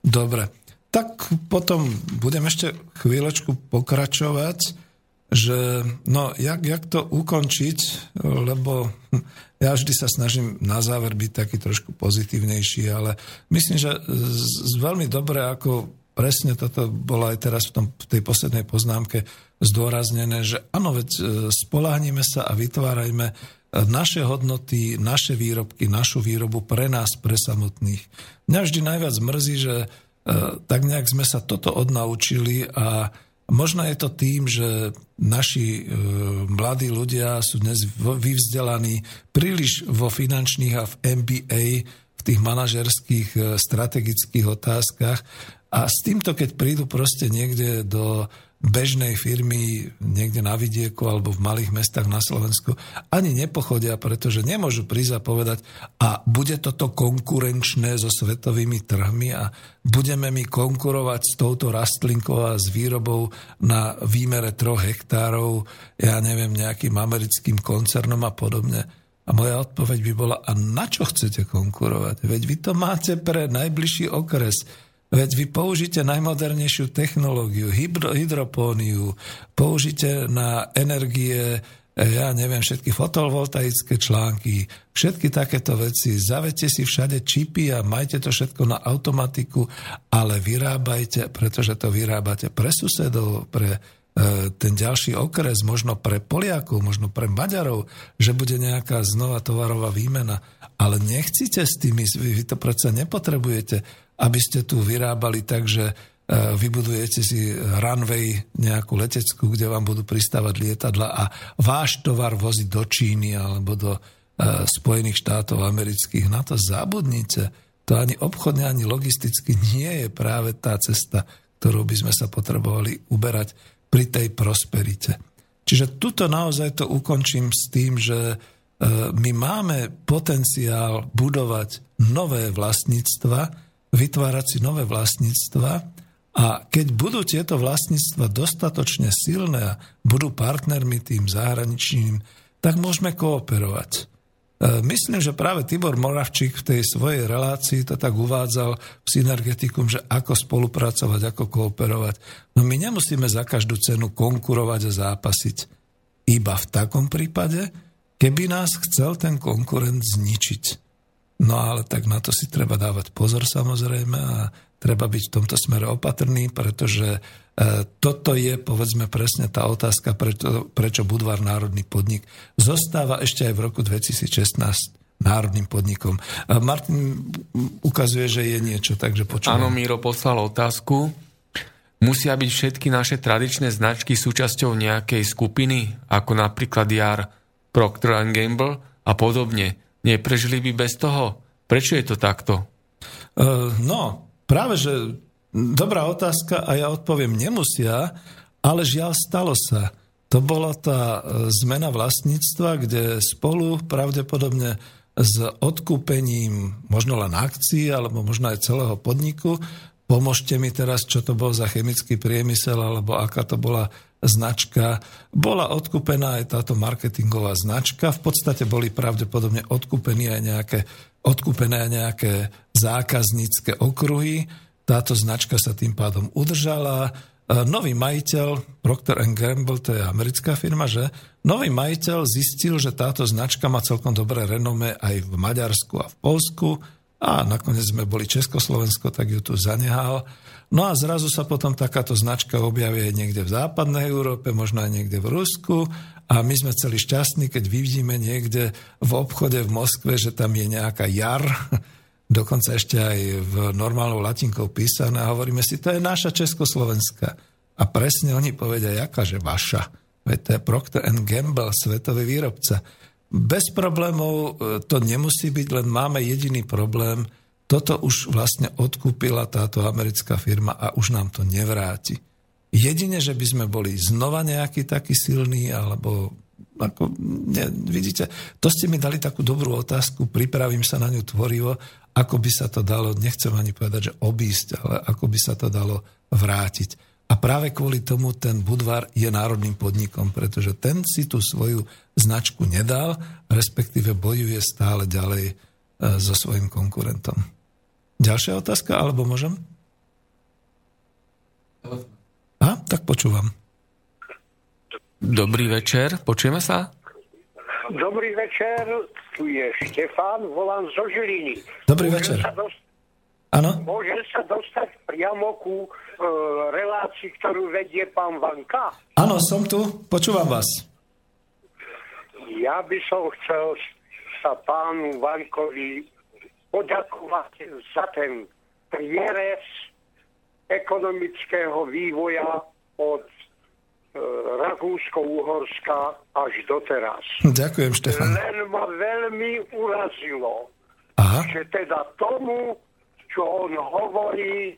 Dobre. Tak potom budem ešte chvíľočku pokračovať, že no, jak, jak to ukončiť, lebo ja vždy sa snažím na záver byť taký trošku pozitívnejší, ale myslím, že z, z veľmi dobre, ako presne toto bolo aj teraz v, tom, v tej poslednej poznámke, zdôraznené, že áno, veď e, spolahníme sa a vytvárajme e, naše hodnoty, naše výrobky, našu výrobu pre nás, pre samotných. Mňa vždy najviac mrzí, že e, tak nejak sme sa toto odnaučili a možno je to tým, že naši mladí ľudia sú dnes vyvzdelaní príliš vo finančných a v MBA, v tých manažerských strategických otázkach a s týmto, keď prídu proste niekde do bežnej firmy niekde na vidieku alebo v malých mestách na Slovensku ani nepochodia, pretože nemôžu prísť a povedať a bude toto konkurenčné so svetovými trhmi a budeme mi konkurovať s touto rastlinkou a s výrobou na výmere troch hektárov, ja neviem, nejakým americkým koncernom a podobne. A moja odpoveď by bola, a na čo chcete konkurovať? Veď vy to máte pre najbližší okres Veď vy použite najmodernejšiu technológiu, hydropóniu, použite na energie, e, ja neviem, všetky fotovoltaické články, všetky takéto veci. Zavete si všade čipy a majte to všetko na automatiku, ale vyrábajte, pretože to vyrábate pre susedov, pre ten ďalší okres, možno pre Poliakov, možno pre Maďarov, že bude nejaká znova tovarová výmena. Ale nechcite s tými, vy to predsa nepotrebujete, aby ste tu vyrábali tak, že E, vybudujete si runway, nejakú leteckú, kde vám budú pristávať lietadla a váš tovar voziť do Číny alebo do e, Spojených štátov amerických. Na to zabudnite. To ani obchodne, ani logisticky nie je práve tá cesta, ktorou by sme sa potrebovali uberať pri tej prosperite. Čiže tuto naozaj to ukončím s tým, že e, my máme potenciál budovať nové vlastníctva, vytvárať si nové vlastníctva, a keď budú tieto vlastníctva dostatočne silné a budú partnermi tým zahraničným, tak môžeme kooperovať. E, myslím, že práve Tibor Moravčík v tej svojej relácii to tak uvádzal v synergetikum, že ako spolupracovať, ako kooperovať. No my nemusíme za každú cenu konkurovať a zápasiť. Iba v takom prípade, keby nás chcel ten konkurent zničiť. No ale tak na to si treba dávať pozor samozrejme a treba byť v tomto smere opatrný, pretože e, toto je, povedzme presne tá otázka, prečo, prečo Budvar národný podnik zostáva ešte aj v roku 2016 národným podnikom. Martin ukazuje, že je niečo, takže počúvam. Áno, Miro poslal otázku. Musia byť všetky naše tradičné značky súčasťou nejakej skupiny, ako napríklad JAR, Procter Gamble a podobne. Neprežili by bez toho? Prečo je to takto? Uh, no, Práve, že dobrá otázka a ja odpoviem, nemusia, ale žiaľ stalo sa. To bola tá e, zmena vlastníctva, kde spolu pravdepodobne s odkúpením možno len akcií alebo možno aj celého podniku. Pomôžte mi teraz, čo to bol za chemický priemysel alebo aká to bola značka. Bola odkúpená aj táto marketingová značka. V podstate boli pravdepodobne odkúpení aj nejaké odkúpené nejaké zákaznícke okruhy. Táto značka sa tým pádom udržala. E, nový majiteľ, Procter Gamble, to je americká firma, že? Nový majiteľ zistil, že táto značka má celkom dobré renome aj v Maďarsku a v Polsku a nakoniec sme boli Československo, tak ju tu zanehal. No a zrazu sa potom takáto značka objaví aj niekde v západnej Európe, možno aj niekde v Rusku a my sme celí šťastní, keď vidíme niekde v obchode v Moskve, že tam je nejaká jar, dokonca ešte aj v normálnou latinkou písané a hovoríme si, to je naša Československa. A presne oni povedia, jaká, že vaša. Veď to je Procter Gamble, svetový výrobca. Bez problémov e, to nemusí byť, len máme jediný problém. Toto už vlastne odkúpila táto americká firma a už nám to nevráti. Jedine, že by sme boli znova nejaký taký silný, alebo ako, ne, vidíte, to ste mi dali takú dobrú otázku, pripravím sa na ňu tvorivo, ako by sa to dalo, nechcem ani povedať, že obísť, ale ako by sa to dalo vrátiť. A práve kvôli tomu ten Budvar je národným podnikom, pretože ten si tú svoju značku nedal, respektíve bojuje stále ďalej e, so svojim konkurentom. Ďalšia otázka, alebo môžem? A, tak počúvam. Dobrý večer, počujeme sa? Dobrý večer, tu je Štefán, volám zo Žiliny. Dobrý môžem večer. Sa dost... Áno? Môžem sa dostať priamo ku e, relácii, ktorú vedie pán Vanka? Áno, som tu, počúvam vás. Ja by som chcel sa pánu Vankovi poďakovať za ten prierez ekonomického vývoja od e, Rakúsko-Uhorska až doteraz. Ďakujem, Štefan. Len ma veľmi urazilo, Aha. že teda tomu, čo on hovorí,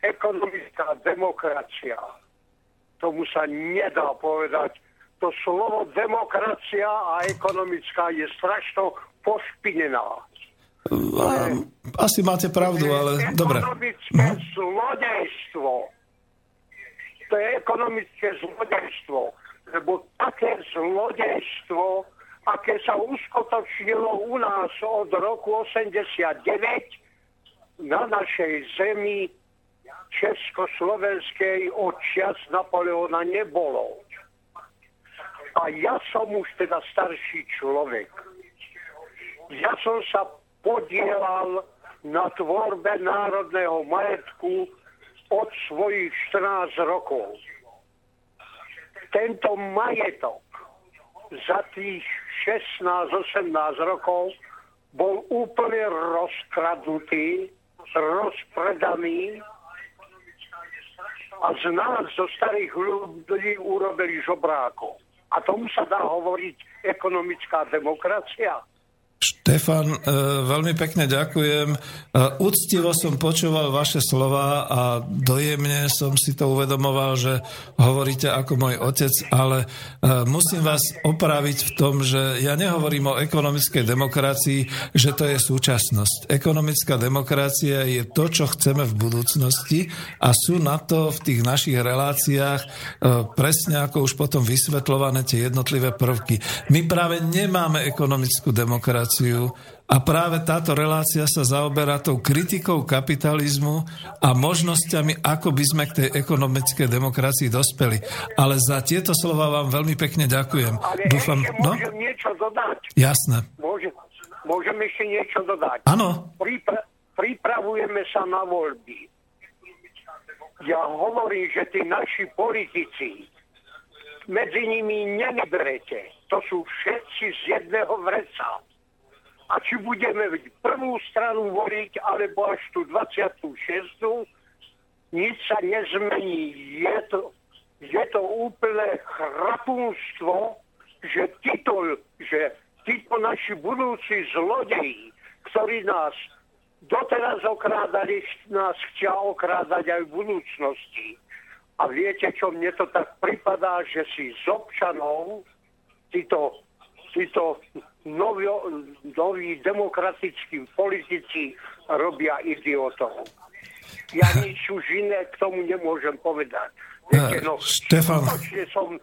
ekonomická demokracia, tomu sa nedá povedať. To slovo demokracia a ekonomická je strašno pošpinená. Asi máte pravdu, ale dobre. Ekonomické hm? zlodejstvo. To je ekonomické zlodejstvo. Lebo také zlodejstvo, aké sa uskutočnilo u nás od roku 89 na našej zemi Československej od čas Napoleona nebolo. A ja som už teda starší človek. Ja som sa podielal na tvorbe národného majetku od svojich 14 rokov. tento majetok za tých 16-18 rokov bol úplne rozkradnutý, rozpredaný a z nás, zo starých ľudí, urobili žobrákov. A tomu sa dá hovoriť ekonomická demokracia. Štefan, e, veľmi pekne ďakujem. E, úctivo som počúval vaše slova a dojemne som si to uvedomoval, že hovoríte ako môj otec, ale e, musím vás opraviť v tom, že ja nehovorím o ekonomickej demokracii, že to je súčasnosť. Ekonomická demokracia je to, čo chceme v budúcnosti a sú na to v tých našich reláciách presne ako už potom vysvetľované tie jednotlivé prvky. My práve nemáme ekonomickú demokraciu demokraciu a práve táto relácia sa zaoberá tou kritikou kapitalizmu a možnosťami, ako by sme k tej ekonomickej demokracii dospeli. Ale za tieto slova vám veľmi pekne ďakujem. Ale Dúfam, ešte no? môžem niečo dodať. Jasné. Môžem, môžem ešte niečo dodať. Áno. Pripra- pripravujeme sa na voľby. Ja hovorím, že tí naši politici medzi nimi nevyberete. To sú všetci z jedného vreca a či budeme prvú stranu voliť, alebo až tú 26. Nič sa nezmení. Je to, je to úplné chrapúnstvo, že títo, že títo naši budúci zlodeji, ktorí nás doteraz okrádali, nás chcia okrádať aj v budúcnosti. A viete, čo mne to tak pripadá, že si z občanov títo, títo noví, noví demokratickí politici robia idiotov. Ja nič už iné k tomu nemôžem povedať. Viete, no, Štefan. som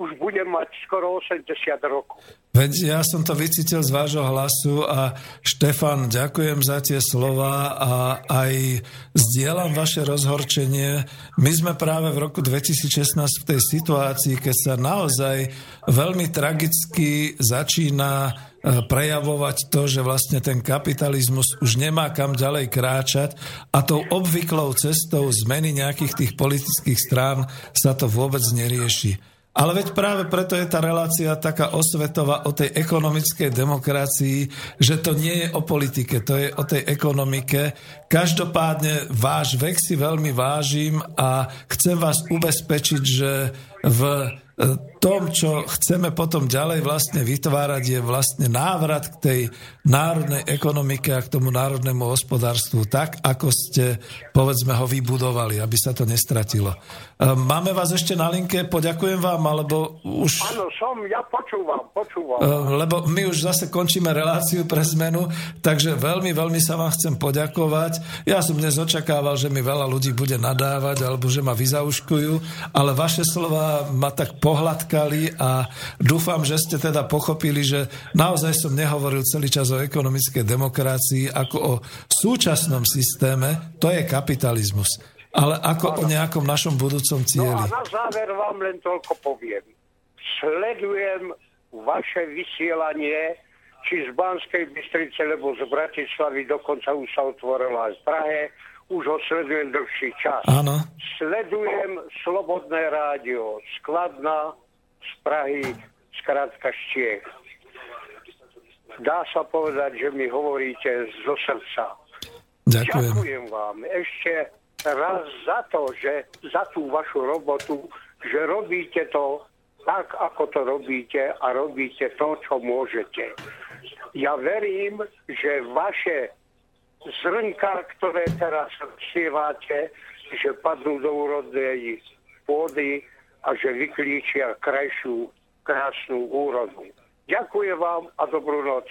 už budem mať skoro 80 rokov. Veď ja som to vycítil z vášho hlasu a Štefan, ďakujem za tie slova a aj zdieľam vaše rozhorčenie. My sme práve v roku 2016 v tej situácii, keď sa naozaj veľmi tragicky začína e, prejavovať to, že vlastne ten kapitalizmus už nemá kam ďalej kráčať a tou obvyklou cestou zmeny nejakých tých politických strán sa to vôbec nerieši. Ale veď práve preto je tá relácia taká osvetová o tej ekonomickej demokracii, že to nie je o politike, to je o tej ekonomike. Každopádne váš vek si veľmi vážim a chcem vás ubezpečiť, že v tom, čo chceme potom ďalej vlastne vytvárať, je vlastne návrat k tej národnej ekonomike a k tomu národnému hospodárstvu, tak ako ste, povedzme, ho vybudovali, aby sa to nestratilo. Ehm, máme vás ešte na linke, poďakujem vám, alebo už... Áno, som, ja počúvam, počúvam. Ehm, lebo my už zase končíme reláciu pre zmenu, takže veľmi, veľmi sa vám chcem poďakovať. Ja som dnes očakával, že mi veľa ľudí bude nadávať, alebo že ma vyzauškujú, ale vaše slova ma tak pohľadkali a dúfam, že ste teda pochopili, že naozaj som nehovoril celý čas o ekonomickej demokracii ako o súčasnom systéme, to je kapitalizmus, ale ako o nejakom našom budúcom cieli. No a na záver vám len toľko poviem. Sledujem vaše vysielanie či z Banskej Bystrice, lebo z Bratislavy dokonca už sa otvorila aj v Prahe, už ho sledujem dlhší čas. Áno. Sledujem Slobodné rádio, Skladná, z Prahy, skrátka z Čiech. Dá sa povedať, že mi hovoríte zo srdca. Ďakujem. Ďakujem vám ešte raz za to, že za tú vašu robotu, že robíte to tak, ako to robíte a robíte to, čo môžete. Ja verím, že vaše zrnka, ktoré teraz sievate, že padnú do úrodnej pôdy a že vyklíčia krajšiu, krásnu úrodu. Ďakujem vám a dobrú noc.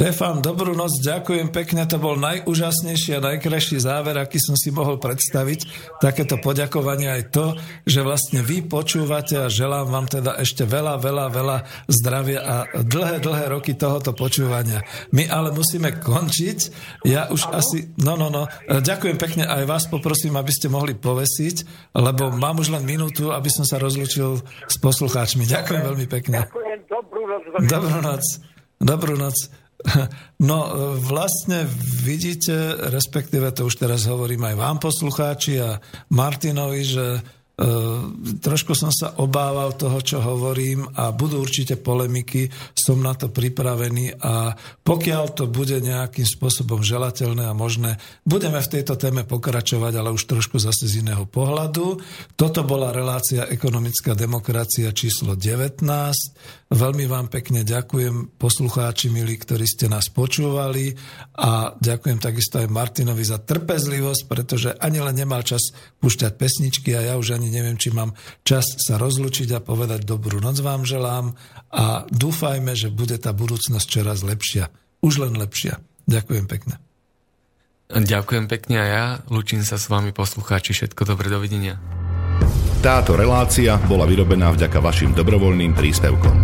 Štefan, dobrú noc, ďakujem pekne, to bol najúžasnejší a najkrajší záver, aký som si mohol predstaviť. Takéto poďakovanie aj to, že vlastne vy počúvate a želám vám teda ešte veľa, veľa, veľa zdravia a dlhé, dlhé roky tohoto počúvania. My ale musíme končiť. Ja už ano? asi... No, no, no. Ďakujem pekne aj vás poprosím, aby ste mohli povesiť, lebo mám už len minútu, aby som sa rozlúčil s poslucháčmi. Ďakujem veľmi pekne. Ďakujem, dobrú noc. Dobrú noc. Dobrú noc. No vlastne vidíte, respektíve to už teraz hovorím aj vám poslucháči a Martinovi, že trošku som sa obával toho, čo hovorím a budú určite polemiky, som na to pripravený a pokiaľ to bude nejakým spôsobom želateľné a možné, budeme v tejto téme pokračovať, ale už trošku zase z iného pohľadu. Toto bola relácia Ekonomická demokracia číslo 19. Veľmi vám pekne ďakujem poslucháči milí, ktorí ste nás počúvali a ďakujem takisto aj Martinovi za trpezlivosť, pretože ani len nemal čas púšťať pesničky a ja už ani neviem, či mám čas sa rozlučiť a povedať dobrú noc vám želám a dúfajme, že bude tá budúcnosť čoraz lepšia. Už len lepšia. Ďakujem pekne. Ďakujem pekne a ja. Lučím sa s vami poslucháči. Všetko dobre, dovidenia. Táto relácia bola vyrobená vďaka vašim dobrovoľným príspevkom.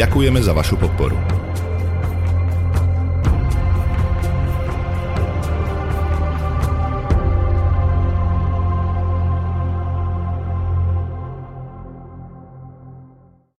Ďakujeme za vašu podporu.